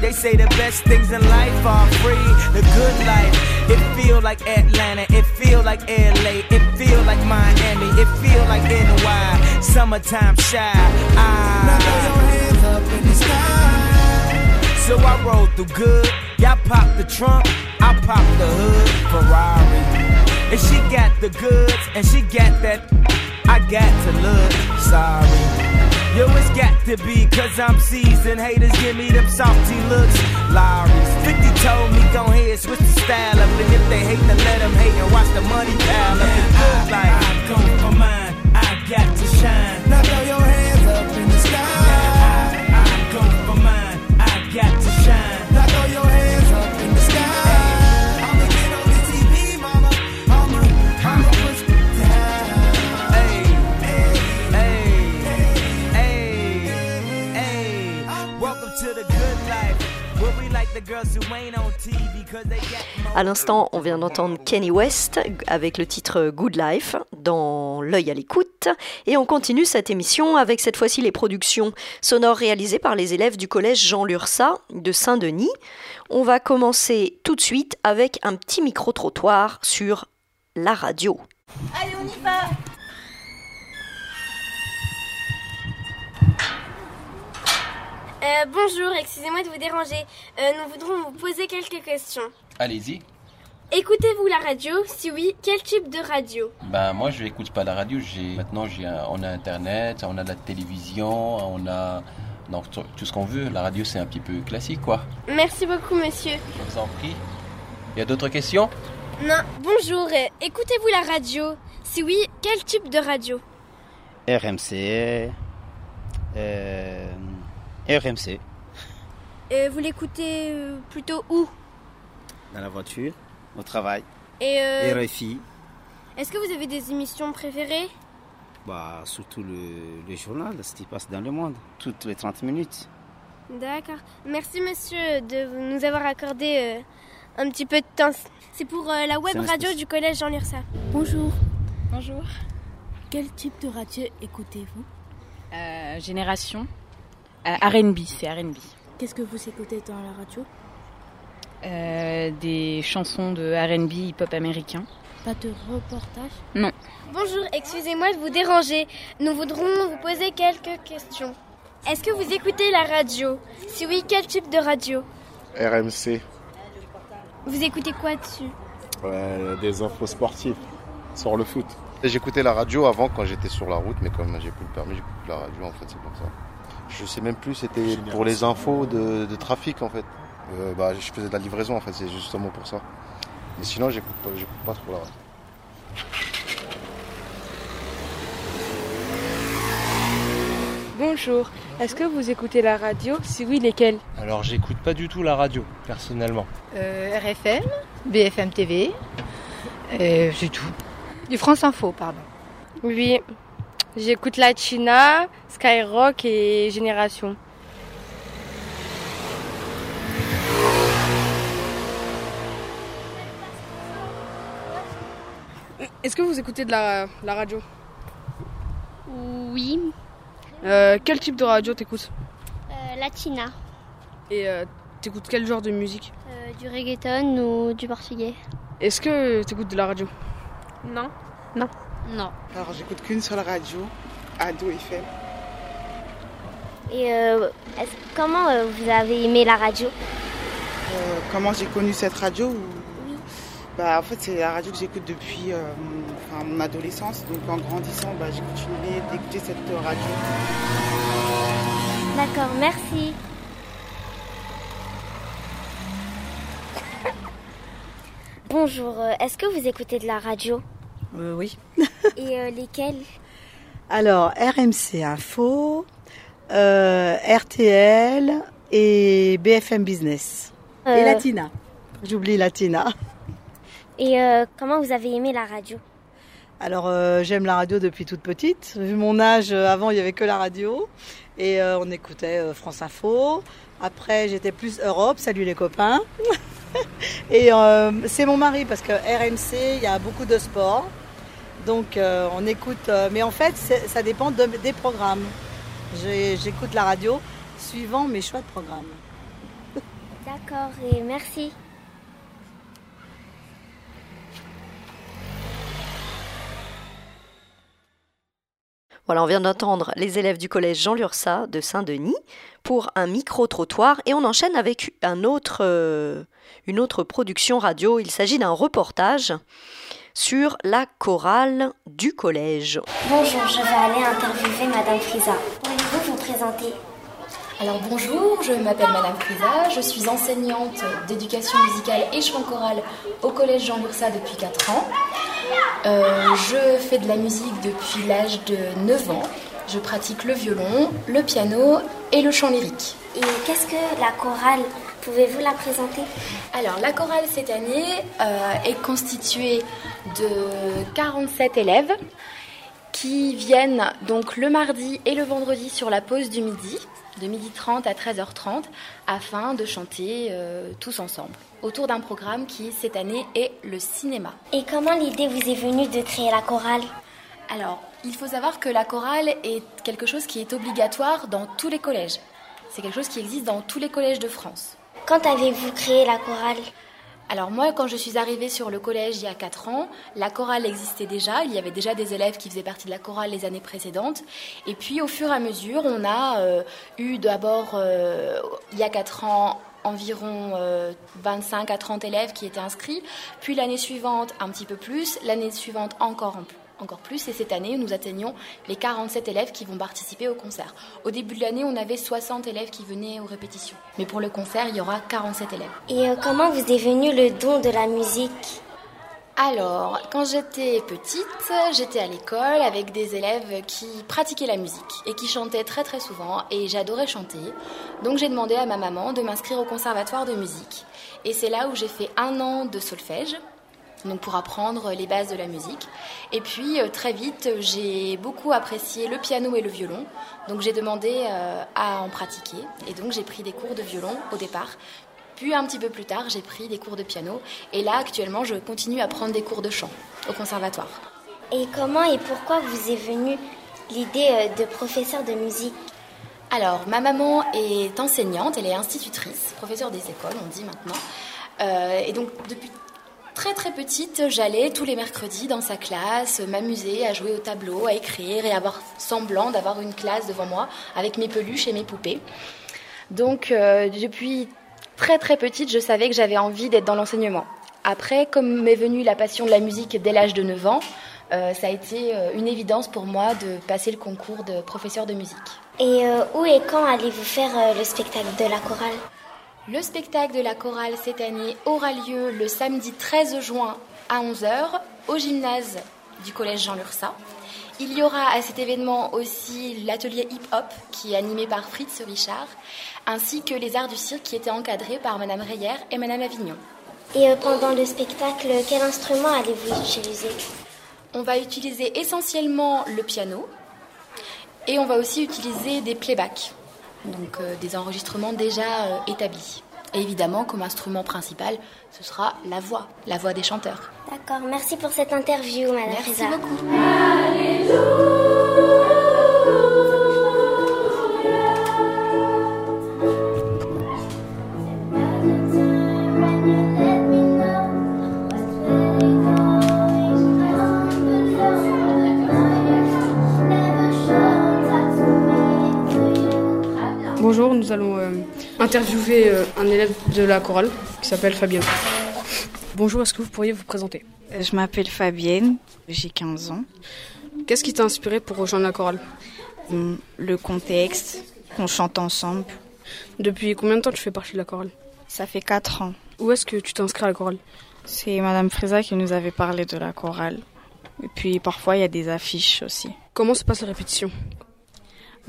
They say the best things in life are free. The good life. It feel like Atlanta. It feel like LA. It feel like Miami. It feel like NY. Summertime shy. Ah.
Now throw your hands up in the sky.
So I roll through good. Y'all pop the trunk. I pop the hood. Ferrari. And she got the goods. And she got that. I got to look sorry. Yo, it's got to be, cause I'm seasoned. Haters give me them salty looks. Lowry's 50 told me, go ahead, switch the style up. And if they hate, then let them hate and watch the money pile up. It's good like
I go for mine. I got to shine. Now
À l'instant, on vient d'entendre Kenny West avec le titre Good Life dans L'œil à l'écoute. Et on continue cette émission avec cette fois-ci les productions sonores réalisées par les élèves du collège Jean Lursa de Saint-Denis. On va commencer tout de suite avec un petit micro-trottoir sur la radio.
Allez, on y va Euh, bonjour, excusez-moi de vous déranger. Euh, nous voudrons vous poser quelques questions.
Allez-y.
Écoutez-vous la radio? Si oui, quel type de radio?
Ben moi je n'écoute pas la radio. J'ai maintenant j'ai un- on a internet, on a la télévision, on a donc tout tout ce qu'on veut. La radio c'est un petit peu classique quoi.
Merci beaucoup, monsieur.
Je vous en prie. Il y a d'autres questions?
Non, bonjour, euh, écoutez-vous la radio? Si oui, quel type de radio?
RMC. euh, RMC.
Euh, Vous l'écoutez euh, plutôt où?
Dans la voiture, au travail.
Et euh,
RFI.
est-ce que vous avez des émissions préférées?
Bah, surtout le, le journal, ce qui passe dans le monde. Toutes les 30 minutes.
D'accord. Merci, monsieur, de nous avoir accordé euh, un petit peu de temps. C'est pour euh, la web radio du collège Jean Lursa.
Bonjour.
Bonjour.
Quel type de radio écoutez-vous? Euh, Génération. Euh, RB, c'est RB. Qu'est-ce que vous écoutez dans la radio? Euh, des chansons de RB hip-hop américain. Pas de reportage? Non.
Bonjour, excusez-moi de vous déranger. Nous voudrons vous poser quelques questions. Est-ce que vous écoutez la radio? Si oui, quel type de radio?
RMC,
Vous écoutez quoi dessus?
Euh, des infos sportives sur le foot.
J'écoutais la radio avant quand j'étais sur la route, mais comme j'ai plus le permis, j'écoute la radio en fait, c'est pour ça. Je sais même plus, c'était pour les infos de, de trafic en fait. Euh, bah, je faisais de la livraison en fait, c'est justement pour ça. Mais sinon, j'écoute pas, j'écoute pas trop la radio.
Bonjour, est-ce que vous écoutez la radio? Si oui, lesquelles?
Alors j'écoute pas du tout la radio, personnellement.
Euh, RFM, BFM TV, euh, c'est tout. Du France Info, pardon.
Oui, j'écoute la China, Skyrock et Génération.
Est-ce que vous écoutez de la, la radio?
Oui,
Euh, Quel type de radio t'écoutes?
Euh, latina,
Et euh, t'écoutes quel genre de musique?
Euh, du reggaeton ou du portugais.
Est-ce que t'écoutes de la radio?
Non. Non. Non.
Alors j'écoute qu'une seule radio, Ado FM.
Et euh, comment euh, vous avez aimé la radio?
Euh, comment j'ai connu cette radio ou- bah, En fait, c'est la radio que j'écoute depuis euh, mon, enfin, mon adolescence. Donc en grandissant, bah, j'ai continué d'écouter cette radio.
D'accord, merci. Bonjour, est-ce que vous écoutez de la radio?
Euh, oui.
Et euh, lesquelles
Alors, RMC Info, euh, RTL et BFM Business. Et
Euh.
Latina. J'oublie Latina.
Et comment vous avez aimé la radio?
Alors, euh, j'aime la radio depuis toute petite. Vu mon âge, euh, avant, il n'y avait que la radio. Et euh, on écoutait France Info. Après, j'étais plus Europe. Salut les copains. et c'est mon mari parce que RMC, il y a beaucoup de sport. Donc, euh, on écoute. euh, mais en fait, ça dépend de- des programmes. J'écoute la radio suivant mes choix de programme.
D'accord, et merci.
Voilà, on vient d'entendre les élèves du collège Jean Lursa de Saint-Denis pour un micro-trottoir et on enchaîne avec un autre, euh, une autre production radio. Il s'agit d'un reportage sur la chorale du collège.
Bonjour, je vais aller interviewer Madame Frisa. Pourriez-vous vous présenter?
Alors bonjour, je m'appelle Madame Frisa, je suis enseignante d'éducation musicale et chant choral au collège Jean Lursa depuis 4 ans. Euh, je fais de la musique depuis l'âge de 9 ans. Je pratique le violon, le piano et le chant lyrique.
Et qu'est-ce que la chorale? Pouvez-vous la présenter?
Alors la chorale cette année euh, est constituée de 47 élèves qui viennent donc le mardi et le vendredi sur la pause du midi, de 12h30 à 13h30, afin de chanter euh, tous ensemble autour d'un programme qui cette année est le cinéma.
Et comment l'idée vous est venue de créer la chorale?
Alors, il faut savoir que la chorale est quelque chose qui est obligatoire dans tous les collèges. C'est quelque chose qui existe dans tous les collèges de France.
Quand avez-vous créé la chorale?
Alors moi, quand je suis arrivée sur le collège il y a 4 ans, la chorale existait déjà. Il y avait déjà des élèves qui faisaient partie de la chorale les années précédentes. Et puis au fur et à mesure, on a euh, eu d'abord, euh, il y a 4 ans, environ euh, 25 à 30 élèves qui étaient inscrits. Puis l'année suivante, un petit peu plus. L'année suivante, encore un peu encore plus. Et cette année, nous atteignons les 47 élèves qui vont participer au concert. Au début de l'année, on avait 60 élèves qui venaient aux répétitions. Mais pour le concert, il y aura 47 élèves.
Et euh, comment vous est venu le don de la musique?
Alors, quand j'étais petite, j'étais à l'école avec des élèves qui pratiquaient la musique et qui chantaient très très souvent et j'adorais chanter. Donc j'ai demandé à ma maman de m'inscrire au conservatoire de musique. Et c'est là où j'ai fait un an de solfège donc pour apprendre les bases de la musique. Et puis euh, très vite, j'ai beaucoup apprécié le piano et le violon, donc j'ai demandé euh, à en pratiquer. Et donc j'ai pris des cours de violon au départ. Puis un petit peu plus tard, j'ai pris des cours de piano. Et là, actuellement, je continue à prendre des cours de chant au conservatoire.
Et comment et pourquoi vous est venue l'idée euh, de professeur de musique?
Alors, ma maman est enseignante, elle est institutrice, professeure des écoles, on dit maintenant. Euh, et donc, depuis très très petite, j'allais tous les mercredis dans sa classe m'amuser à jouer au tableau, à écrire et avoir semblant d'avoir une classe devant moi avec mes peluches et mes poupées. Donc euh, depuis très très petite, je savais que j'avais envie d'être dans l'enseignement. Après, comme m'est venue la passion de la musique dès l'âge de 9 ans, euh, ça a été euh, une évidence pour moi de passer le concours de professeur de musique.
Et où et quand allez-vous faire le spectacle de la chorale?
Le spectacle de la chorale cette année aura lieu le samedi 13 juin à 11h au gymnase du collège Jean Lursa. Il y aura à cet événement aussi l'atelier hip-hop qui est animé par Fritz Richard, ainsi que les arts du cirque qui étaient encadrés par Madame Reyer et Madame Avignon.
Et euh, pendant le spectacle, quel instrument allez-vous utiliser?
On va utiliser essentiellement le piano et on va aussi utiliser des playbacks, donc euh, des enregistrements déjà euh, établis. Et évidemment, comme instrument principal, ce sera la voix, la voix des chanteurs.
D'accord, merci pour cette interview, Madame
Merci beaucoup.
Nous allons euh, interviewer euh, un élève de la chorale qui s'appelle Fabien. Bonjour, est-ce que vous pourriez vous présenter?
Je m'appelle Fabienne, j'ai 15 ans.
Qu'est-ce qui t'a inspiré pour rejoindre la chorale?
Hum, Le contexte, qu'on chante ensemble.
Depuis combien de temps tu fais partie de la chorale?
Ça fait 4 ans.
Où est-ce que tu t'inscris à la chorale?
C'est Madame Frisa qui nous avait parlé de la chorale. Et puis parfois il y a des affiches aussi.
Comment se passe la répétition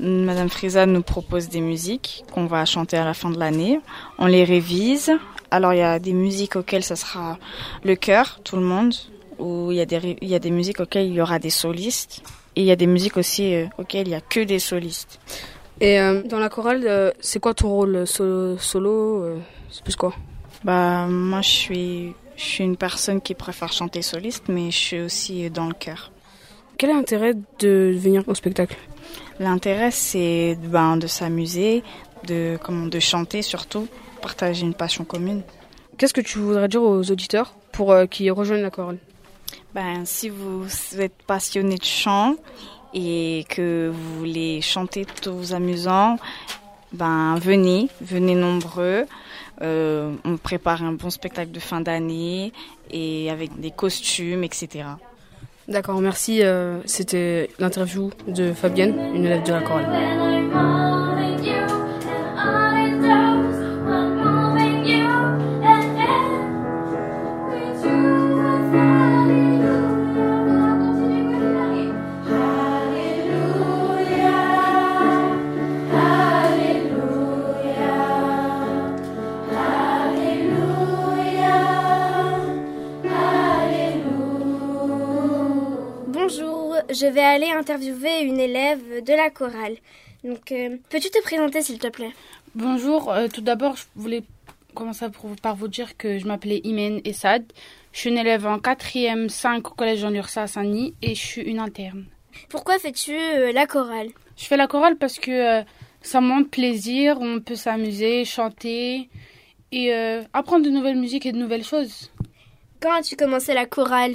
Madame Frisa nous propose des musiques qu'on va chanter à la fin de l'année. On les révise. Alors il y a des musiques auxquelles ça sera le chœur, tout le monde. Ou il y a des, il y a des musiques auxquelles il y aura des solistes. Et il y a des musiques aussi euh, auxquelles il y a que des solistes.
Et euh, dans la chorale, euh, c'est quoi ton rôle solo, solo euh, C'est plus quoi?
Bah moi je suis je suis une personne qui préfère chanter soliste, mais je suis aussi dans le chœur.
Quel est l'intérêt de venir au spectacle?
L'intérêt c'est ben, de s'amuser, de comment de chanter surtout, partager une passion commune.
Qu'est-ce que tu voudrais dire aux auditeurs pour euh, qu'ils rejoignent la chorale
Ben si vous êtes passionné de chant et que vous voulez chanter tout en vous amusant, ben venez, venez nombreux. Euh, on prépare un bon spectacle de fin d'année et avec des costumes, etc.
D'accord, merci. euh, C'était l'interview de Fabienne, une élève de la chorale.
Je vais aller interviewer une élève de la chorale. Donc, euh, peux-tu te présenter s'il te plaît?
Bonjour, euh, tout d'abord, je voulais commencer par vous dire que je m'appelais Imen Essad. Je suis une élève en 4e 5 au collège Jean Lursa à Saint-Denis et je suis une interne.
Pourquoi fais-tu euh, la chorale?
Je fais la chorale parce que ça me montre plaisir, on peut s'amuser, chanter et apprendre de nouvelles musiques et de nouvelles choses.
Quand as-tu commencé la chorale?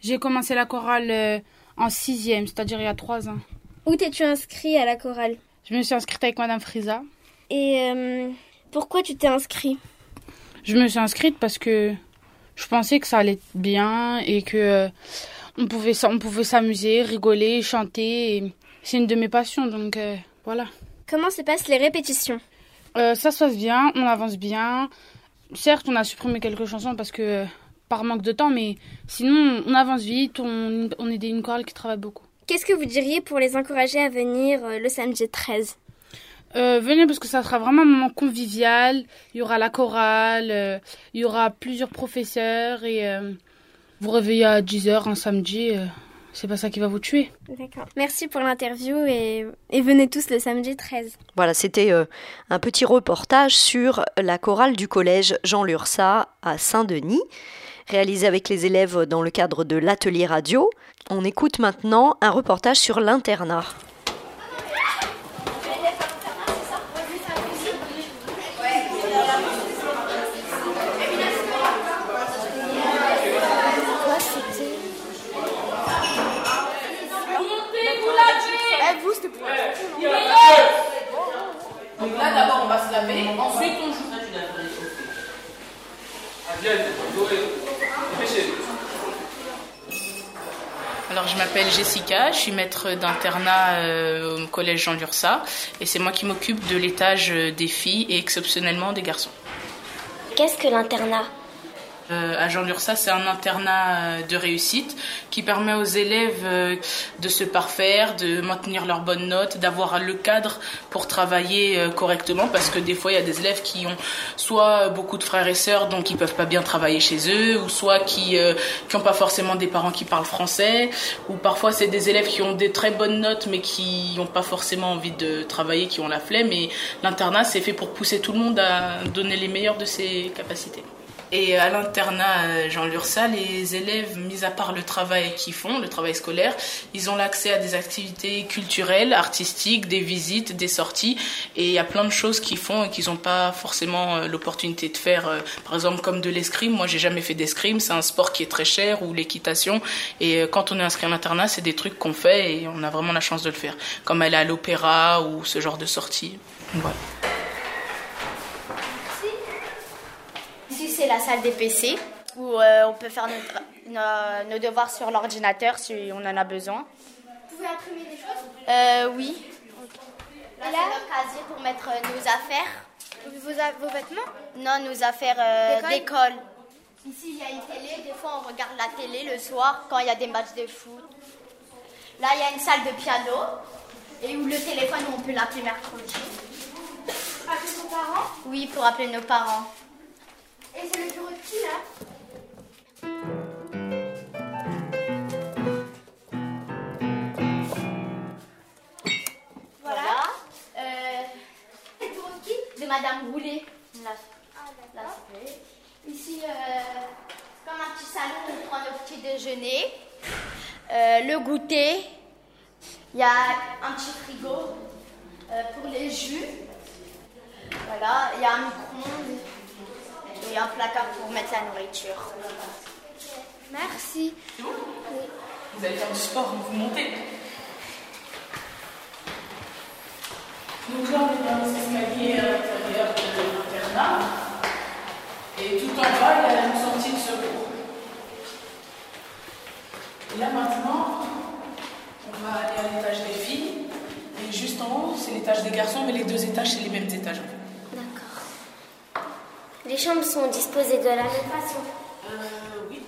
J'ai commencé la chorale en 6e, c'est-à-dire il y a 3 ans.
Où t'es-tu inscrit à la chorale
Je me suis inscrite avec Madame Frisa.
Et euh, pourquoi tu t'es inscrit
Je me suis inscrite parce que je pensais que ça allait bien et que euh, on pouvait on pouvait s'amuser, rigoler, chanter. C'est une de mes passions, donc euh, voilà.
Comment se passent les répétitions
ça se passe bien, on avance bien. Certes, on a supprimé quelques chansons parce que par manque de temps, mais sinon on avance vite. On, on est des- une chorale qui travaille beaucoup.
Qu'est-ce que vous diriez pour les encourager à venir euh, le samedi 13
Euh, venez parce que ça sera vraiment un moment convivial. Il y aura la chorale, euh, il y aura plusieurs professeurs et euh, vous réveillez à 10h un samedi, euh, c'est pas ça qui va vous tuer.
D'accord. Merci pour l'interview et, et venez tous le samedi 13.
Voilà, c'était euh, un petit reportage sur la chorale du collège Jean Lursa à Saint-Denis, réalisé avec les élèves dans le cadre de l'atelier radio. On écoute maintenant un reportage sur l'internat.
Donc là, d'abord, on va se laver, ensuite on joue. Alors, je m'appelle Jessica, je suis maître d'internat euh, au collège Jean Lursa et c'est moi qui m'occupe de l'étage des filles et exceptionnellement des garçons.
Qu'est-ce que l'internat?
Euh, Jean Lursa, c'est un internat euh, de réussite qui permet aux élèves euh, de se parfaire, de maintenir leurs bonnes notes, d'avoir le cadre pour travailler correctement parce que des fois il y a des élèves qui ont soit beaucoup de frères et sœurs donc ils peuvent pas bien travailler chez eux ou soit qui qui ont pas forcément des parents qui parlent français ou parfois c'est des élèves qui ont des très bonnes notes mais qui n'ont pas forcément envie de travailler, qui ont la flemme et l'internat c'est fait pour pousser tout le monde à donner les meilleures de ses capacités. Et à l'internat euh, Jean Lursa, les élèves, mis à part le travail qu'ils font, le travail scolaire, ils ont l'accès à des activités culturelles, artistiques, des visites, des sorties. Et il y a plein de choses qu'ils font et qu'ils n'ont pas forcément euh, l'opportunité de faire. Euh, par exemple, comme de l'escrime. Moi, j'ai jamais fait d'escrime. C'est un sport qui est très cher ou l'équitation. Et quand on est inscrit à l'internat, c'est des trucs qu'on fait et on a vraiment la chance de le faire. Comme aller à l'opéra ou ce genre de sortie. Voilà.
C'est la salle des PC où euh, on peut faire nos, devoirs sur l'ordinateur si on en a besoin.
Vous pouvez imprimer des choses?
Euh, Oui.
Là, c'est notre
casier pour mettre euh, nos affaires.
Vos, vos vêtements?
Non, nos affaires d'école?
Ici, il y a une télé.
Des fois, on regarde la télé le soir quand il y a des matchs de foot. Là, il y a une salle de piano et où le téléphone, on peut l'appeler mercredi.
Appeler nos parents
Oui, pour appeler nos parents.
Et c'est le bureau de qui là
Voilà. Euh,
c'est le bureau de qui
De Madame Roulet.
Là.
Ah, là, Ici, euh, comme un petit salon où on prend nos petits déjeuners. Euh, le goûter. Il y a un petit frigo euh, pour les jus. Voilà, il y a un micro-ondes et un placard pour mettre la nourriture.
Merci.
Vous allez faire du sport, vous montez. Donc là, on est dans les escaliers à l'intérieur de l'internat. Et tout en bas, il y a une sortie de secours. Et là, maintenant, on va aller à l'étage des filles. Et juste en haut, c'est l'étage des garçons, mais les deux étages, c'est les mêmes étages.
Les chambres sont disposées de la même façon
Euh, oui.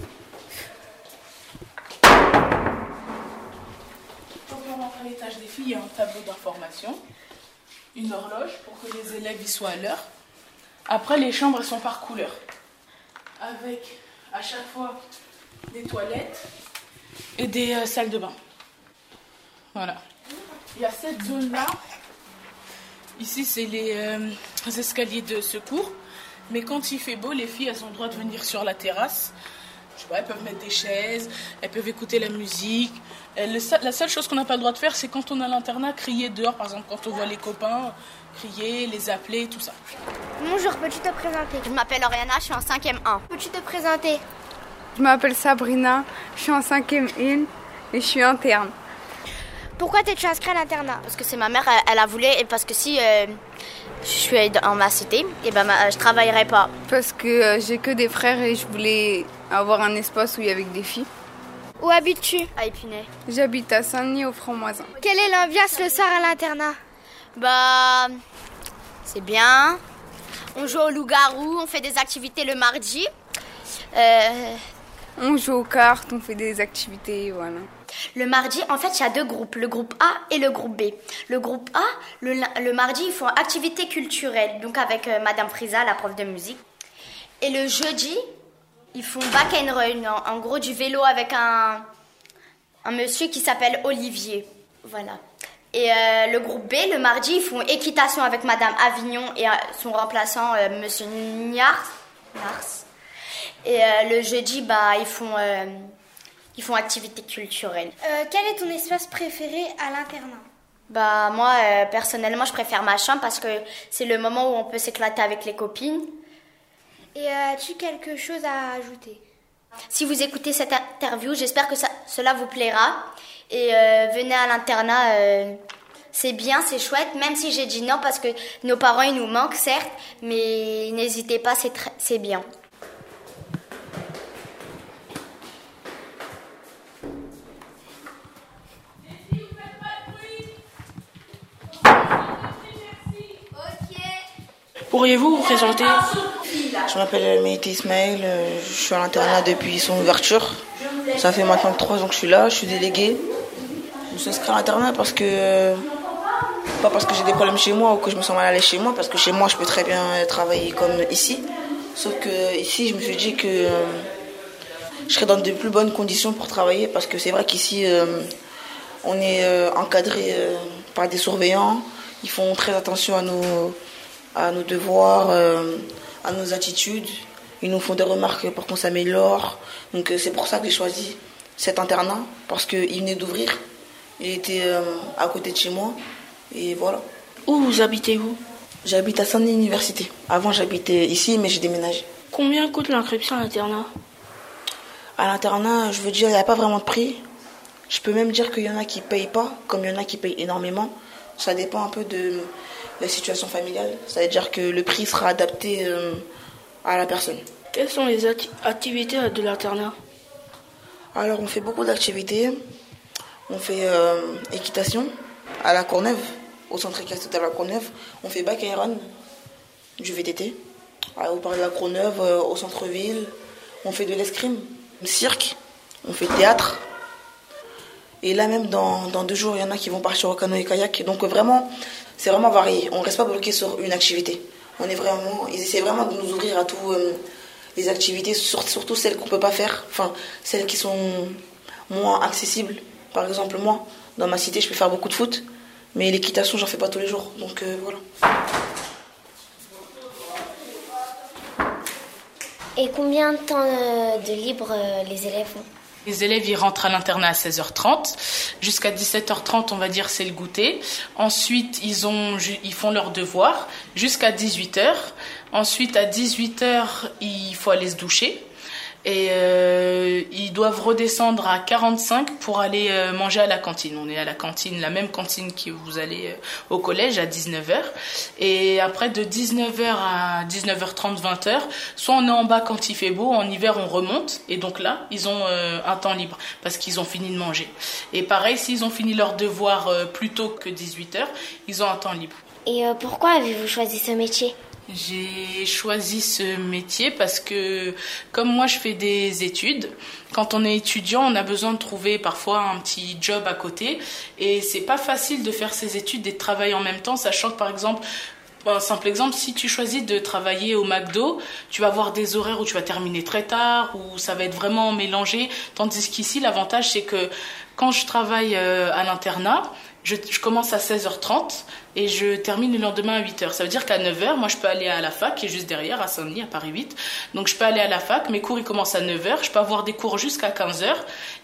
Quand on rentre à l'étage des filles, il y a un tableau d'information, une horloge pour que les élèves y soient à l'heure. Après, les chambres sont par couleur, avec à chaque fois des toilettes et des euh, salles de bain. Voilà. Il y a cette zone-là. Ici, c'est les euh, escaliers de secours. Mais quand il fait beau, les filles, elles ont le droit de venir sur la terrasse. Je sais pas, elles peuvent mettre des chaises, elles peuvent écouter la musique. la seule chose qu'on n'a pas le droit de faire, c'est quand on a l'internat, crier dehors, par exemple, quand on voit les copains, crier, les appeler, tout ça.
Bonjour, peux-tu te présenter?
Je m'appelle Oriana, je suis en 5e 1.
Peux-tu te présenter?
Je m'appelle Sabrina, je suis en 5e 1 et je suis interne.
Pourquoi t'es-tu inscrit à l'internat?
Parce que c'est ma mère, elle, a voulu, et parce que si euh, je suis dans ma cité, et ben je travaillerai pas.
Parce que euh, j'ai que des frères et je voulais avoir un espace où il y avait des filles.
Où habites-tu?
À Épinay.
J'habite à Saint-Denis au Franc-Moisin.
Quelle est l'ambiance le soir à l'internat?
Bah, c'est bien. On joue au loup-garou, on fait des activités le mardi.
Euh, on joue aux cartes, on fait des activités, voilà.
Le mardi, en fait, il y a deux groupes, le groupe A et le groupe B. Le groupe A, le, mardi, ils font activité culturelle, donc avec euh, Madame Frisa, la prof de musique. Et le jeudi, ils font back and run, en, gros du vélo avec un, un monsieur qui s'appelle Olivier. Voilà. Et euh, le groupe B, le mardi, ils font équitation avec Madame Avignon et euh, son remplaçant, Monsieur Niars. Et le jeudi, bah, ils font ils font activité culturelle.
Euh, quel est ton espace préféré à l'internat?
Bah moi euh, personnellement je préfère ma chambre parce que c'est le moment où on peut s'éclater avec les copines.
Et euh, as-tu quelque chose à ajouter?
Si vous écoutez cette interview, j'espère que ça, cela vous plaira et venez à l'internat. c'est bien, c'est chouette, même si j'ai dit non parce que nos parents ils nous manquent certes, mais n'hésitez pas, c'est bien.
Pourriez-vous vous présenter
Je m'appelle Meïté Ismaël, euh, je suis à l'internat depuis son ouverture. Ça fait maintenant trois ans que je suis là, je suis déléguée. Je me suis inscrite à l'internat parce que. Pas parce que j'ai des problèmes chez moi ou que je me sens mal à l'aise chez moi, parce que chez moi je peux très bien travailler comme ici. Sauf que ici je me suis dit que euh, je serais dans de plus bonnes conditions pour travailler parce que c'est vrai qu'ici euh, on est euh, encadré par des surveillants, ils font très attention à nos, à nos devoirs, à nos attitudes, ils nous font des remarques pour qu'on s'améliore. Donc c'est pour ça que j'ai choisi cet internat parce qu'il venait d'ouvrir, il était à côté de chez moi. Et voilà.
Où vous habitez-vous
J'habite à Saint-Denis Université. Avant, j'habitais ici, mais j'ai déménagé.
Combien coûte l'inscription à l'internat?
À l'internat, je veux dire, il n'y a pas vraiment de prix. Je peux même dire qu'il y en a qui ne payent pas, comme il y en a qui payent énormément. Ça dépend un peu de la situation familiale. Ça veut dire que le prix sera adapté euh, à la personne.
Quelles sont les activités de l'internat?
Alors, on fait beaucoup d'activités. On fait euh, équitation, à la Courneuve, au centre équestre de la Courneuve. On fait bac run du VTT. Au parc de la Courneuve, euh, au centre-ville. On fait de l'escrime, cirque, on fait théâtre. Et là même, dans, deux jours, il y en a qui vont partir au canoë kayak. Donc vraiment, c'est vraiment varié. On ne reste pas bloqué sur une activité. On est vraiment, ils essaient vraiment de nous ouvrir à toutes euh, les activités, surtout celles qu'on ne peut pas faire, enfin celles qui sont moins accessibles. Par exemple, moi, dans ma cité, je peux faire beaucoup de foot, mais l'équitation, j'en fais pas tous les jours. Donc euh, voilà.
Et combien de temps euh, de libre les élèves ont?
Les élèves, ils rentrent à l'internat à 16h30. Jusqu'à 17h30, on va dire, c'est le goûter. Ensuite, ils, ont, ils font leurs devoirs jusqu'à 18h. Ensuite, à 18h, il faut aller se doucher et euh, ils doivent redescendre à 45 pour aller euh, manger à la cantine. On est à la cantine, la même cantine que vous allez euh, au collège à 19h. Et après de 19h à 19h30, 20h, soit on est en bas quand il fait beau, en hiver on remonte et donc là, ils ont un temps libre parce qu'ils ont fini de manger. Et pareil, s'ils ont fini leur devoir plus tôt que 18h, ils ont un temps libre.
Et pourquoi avez-vous choisi ce métier?
J'ai choisi ce métier parce que comme moi je fais des études, quand on est étudiant, on a besoin de trouver parfois un petit job à côté et c'est pas facile de faire ses études et de travailler en même temps, sachant que par exemple un simple exemple, si tu choisis de travailler au McDo, tu vas avoir des horaires où tu vas terminer très tard, où ça va être vraiment mélangé. Tandis qu'ici, l'avantage, c'est que quand je travaille euh, à l'internat, je, commence à 16h30 et je termine le lendemain à 8h. Ça veut dire qu'à 9h, moi, je peux aller à la fac, qui est juste derrière, à Saint-Denis, à Paris 8. Donc, je peux aller à la fac. Mes cours, ils commencent à 9h. Je peux avoir des cours jusqu'à 15h.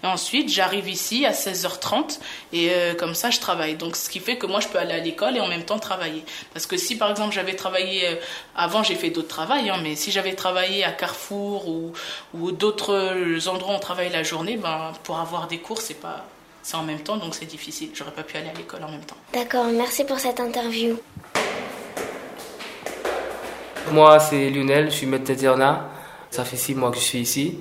Et ensuite, j'arrive ici à 16h30. Et euh, comme ça, je travaille. Donc, ce qui fait que moi, je peux aller à l'école et en même temps travailler. Parce que si, par exemple, j'avais travaillé... Euh, avant, j'ai fait d'autres travails. Hein, mais si j'avais travaillé à Carrefour ou, ou d'autres endroits où on travaille la journée, ben, pour avoir des cours, c'est pas c'est en même temps, donc c'est difficile. J'aurais pas pu aller à l'école en même temps.
D'accord, merci pour cette interview.
Moi, c'est Lionel, je suis maître d'internat. Ça fait six mois que je suis ici.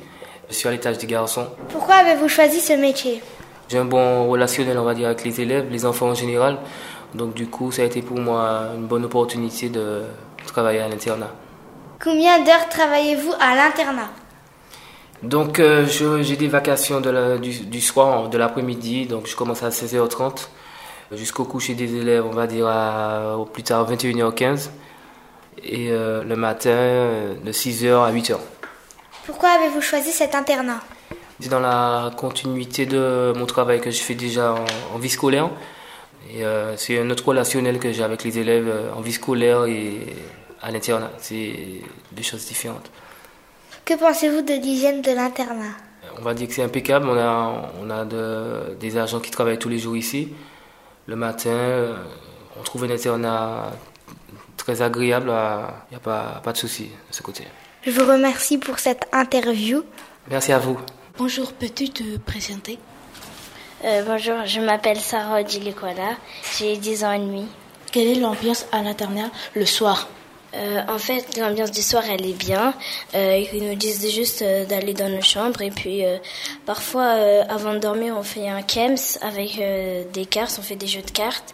Je suis à l'étage des garçons.
Pourquoi avez-vous choisi ce métier?
J'ai un bon relationnel, on va dire, avec les élèves, les enfants en général. Donc du coup, ça a été pour moi une bonne opportunité de travailler à l'internat.
Combien d'heures travaillez-vous à l'internat?
Donc euh, j'ai des vacations de du, soir, de l'après-midi, donc je commence à 16h30 jusqu'au coucher des élèves, on va dire au plus tard 21h15 et euh, le matin de 6h à 8h.
Pourquoi avez-vous choisi cet internat?
C'est dans la continuité de mon travail que je fais déjà en, vie scolaire. Euh, c'est un autre relationnel que j'ai avec les élèves en vie scolaire et à l'internat. C'est deux choses différentes.
Que pensez-vous de l'hygiène de l'internat
On va dire que c'est impeccable. On a, on a des agents qui travaillent tous les jours ici. Le matin, on trouve un internat très agréable. Il n'y a pas, pas de souci de ce côté.
Je vous remercie pour cette interview.
Merci à vous.
Bonjour, peux-tu te présenter?
Euh, Bonjour, je m'appelle Sarah Odilikwala, j'ai 10 ans et demi.
Quelle est l'ambiance à l'internat le soir?
Euh, en fait, l'ambiance du soir, elle est bien. Euh, ils nous disent juste euh, d'aller dans nos chambres. Et puis, parfois, avant de dormir, on fait un kems avec des cartes. On fait des jeux de cartes.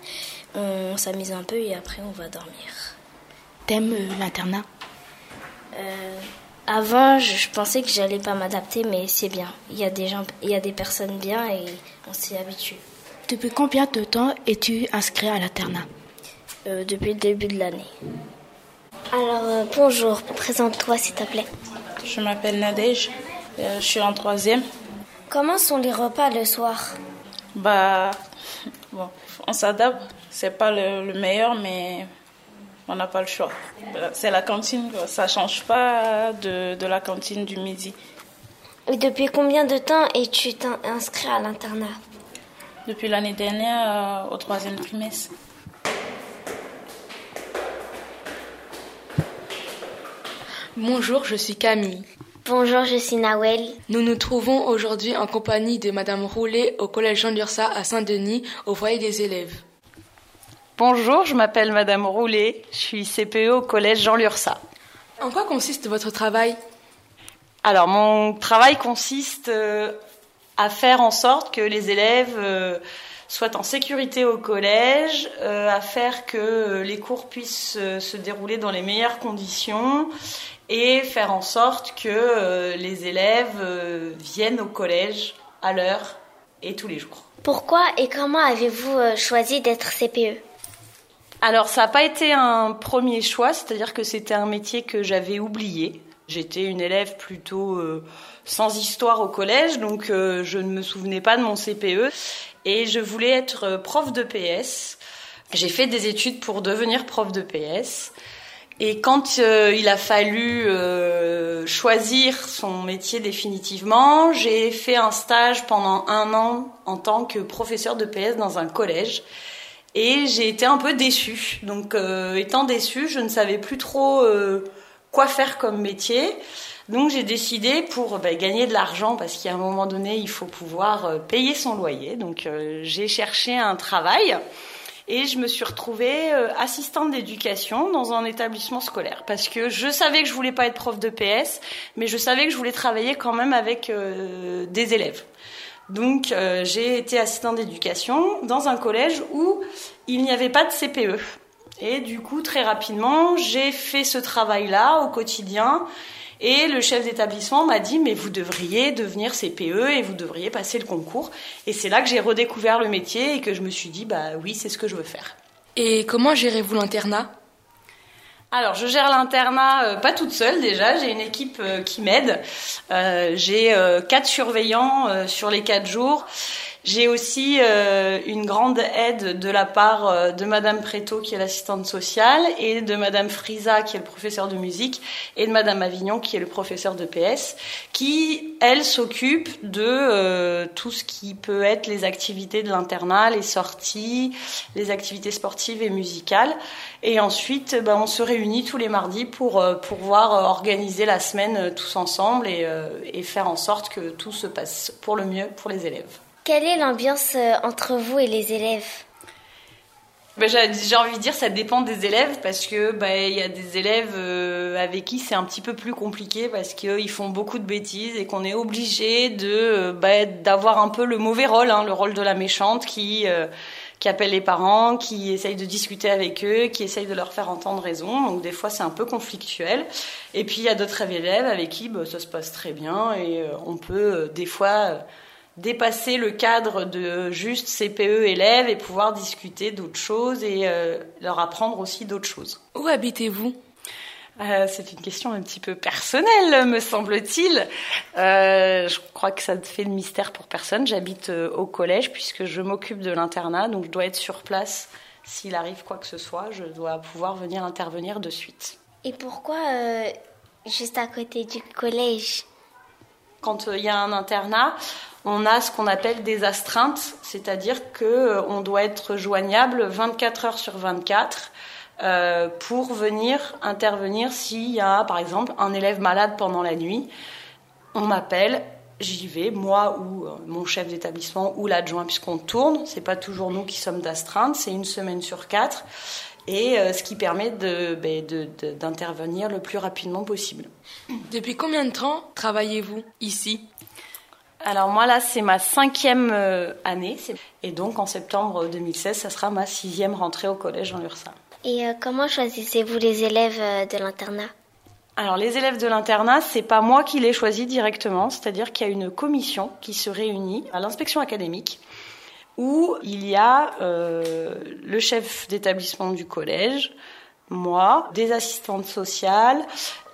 On s'amuse un peu et après, on va dormir.
t'aimes l'internat?
Avant, je, je pensais que j'allais pas m'adapter, mais c'est bien. Il y a des gens, il y a des personnes bien et on s'y habitue.
Depuis combien de temps es-tu inscrit à l'internat?
Depuis le début de l'année. Alors, euh, bonjour, présente-toi s'il te plaît.
Je m'appelle Nadège, euh, je suis en troisième.
Comment sont les repas le soir?
Bah, bon, on s'adapte. C'est pas le, le meilleur, mais on n'a pas le choix. C'est la cantine, ça change pas de, de la cantine du midi.
Et depuis combien de temps es-tu inscrit à l'internat?
Depuis l'année dernière, euh, au troisième trimestre.
Bonjour, je suis Camille.
Bonjour, je suis Nawel.
Nous nous trouvons aujourd'hui en compagnie de Madame Roulet au collège Jean Lursa à Saint-Denis, au foyer des élèves.
Bonjour, je m'appelle Madame Roulet, je suis CPE au collège Jean Lursa.
En quoi consiste votre travail?
Alors, mon travail consiste euh, à faire en sorte que les élèves euh, soient en sécurité au collège, euh, à faire que les cours puissent se dérouler dans les meilleures conditions et faire en sorte que euh, les élèves euh, viennent au collège à l'heure et tous les jours.
Pourquoi et comment avez-vous euh, choisi d'être CPE
Alors, ça n'a pas été un premier choix, c'est-à-dire que c'était un métier que j'avais oublié. J'étais une élève plutôt euh, sans histoire au collège, donc euh, je ne me souvenais pas de mon CPE. Et je voulais être prof de PS. J'ai fait des études pour devenir prof de PS. Et quand euh, il a fallu euh, choisir son métier définitivement, j'ai fait un stage pendant un an en tant que professeur de PS dans un collège. Et j'ai été un peu déçue. Donc, euh, étant déçue, je ne savais plus trop quoi faire comme métier. Donc, j'ai décidé pour bah, gagner de l'argent, parce qu'à un moment donné, il faut pouvoir payer son loyer. Donc, j'ai cherché un travail. Et je me suis retrouvée euh, assistante d'éducation dans un établissement scolaire parce que je savais que je voulais pas être prof de PS, mais je savais que je voulais travailler quand même avec euh, des élèves. Donc euh, j'ai été assistante d'éducation dans un collège où il n'y avait pas de CPE. Et du coup, très rapidement, j'ai fait ce travail-là au quotidien. Et le chef d'établissement m'a dit, mais vous devriez devenir CPE et vous devriez passer le concours. Et c'est là que j'ai redécouvert le métier et que je me suis dit, bah oui, c'est ce que je veux faire.
Et comment gérez-vous l'internat?
Alors, je gère l'internat euh, pas toute seule déjà. J'ai une équipe euh, qui m'aide. Euh, j'ai quatre surveillants sur les quatre jours. J'ai aussi euh, une grande aide de la part euh, de Madame Préto, qui est l'assistante sociale, et de Madame Frisa, qui est le professeur de musique, et de Madame Avignon, qui est le professeur de PS, qui, elle, s'occupe de euh, tout ce qui peut être les activités de l'internat, les sorties, les activités sportives et musicales. Et ensuite, ben, on se réunit tous les mardis pour euh, pouvoir euh, organiser la semaine tous ensemble et, et faire en sorte que tout se passe pour le mieux pour les élèves.
Quelle est l'ambiance euh, entre vous et les élèves?
Ben, j'ai envie de dire ça dépend des élèves parce que ben, il y a des élèves euh, avec qui c'est un petit peu plus compliqué parce qu'ils font beaucoup de bêtises et qu'on est obligé de euh, ben, d'avoir un peu le mauvais rôle, hein, le rôle de la méchante qui qui appelle les parents, qui essaye de discuter avec eux, qui essaye de leur faire entendre raison. Donc des fois c'est un peu conflictuel. Et puis il y a d'autres élèves avec qui ça se passe très bien et on peut des fois dépasser le cadre de juste CPE élèves et pouvoir discuter d'autres choses et euh, leur apprendre aussi d'autres choses.
Où habitez-vous?
Euh, c'est une question un petit peu personnelle, me semble-t-il. Euh, je crois que ça ne fait le mystère pour personne. J'habite euh, au collège puisque je m'occupe de l'internat, donc je dois être sur place. S'il arrive quoi que ce soit, je dois pouvoir venir intervenir de suite.
Et pourquoi euh, juste à côté du collège?
Quand euh, il y a un internat, on a ce qu'on appelle des astreintes, c'est-à-dire que euh, on doit être joignable 24 heures sur 24 euh, pour venir intervenir s'il y a, par exemple, un élève malade pendant la nuit. On m'appelle, j'y vais, moi ou mon chef d'établissement ou l'adjoint, puisqu'on tourne. C'est pas toujours nous qui sommes d'astreinte, c'est une semaine sur quatre. Et euh, ce qui permet de, ben, de- de- d'intervenir le plus rapidement possible.
Depuis combien de temps travaillez-vous ici?
Alors moi là c'est ma cinquième euh, année C'est- et donc en septembre 2016 ça sera ma sixième rentrée au collège en Ursa.
Et euh, comment choisissez-vous les élèves de l'internat?
Alors les élèves de l'internat, c'est pas moi qui les choisis directement, c'est-à-dire qu'il y a une commission qui se réunit à l'inspection académique où il y a euh, le chef d'établissement du collège, moi, des assistantes sociales,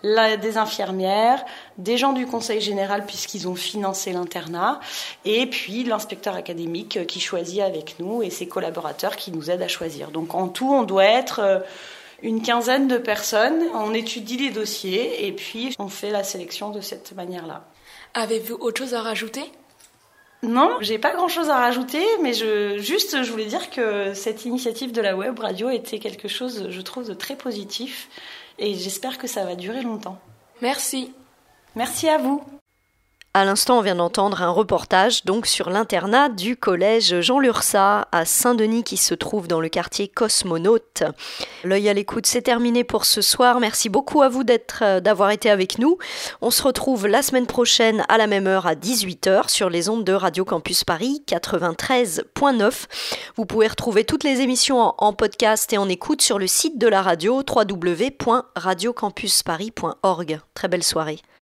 des infirmières, des gens du conseil général puisqu'ils ont financé l'internat, et puis l'inspecteur académique qui choisit avec nous et ses collaborateurs qui nous aident à choisir. Donc en tout, on doit être euh, une quinzaine de personnes, on étudie les dossiers et puis on fait la sélection de cette manière-là.
Avez-vous autre chose à rajouter?
Non, j'ai pas grand chose à rajouter, mais je, juste, je voulais dire que cette initiative de la web radio était quelque chose, je trouve, de très positif et j'espère que ça va durer longtemps.
Merci.
Merci à vous.
À l'instant, on vient d'entendre un reportage donc sur l'internat du collège Jean Lursa à Saint-Denis qui se trouve dans le quartier Cosmonaute. L'œil à l'écoute, c'est terminé pour ce soir. Merci beaucoup à vous d'être, euh, d'avoir été avec nous. On se retrouve la semaine prochaine à la même heure à 18h sur les ondes de Radio Campus Paris 93.9. Vous pouvez retrouver toutes les émissions en, en podcast et en écoute sur le site de la radio www.radiocampusparis.org. Très belle soirée.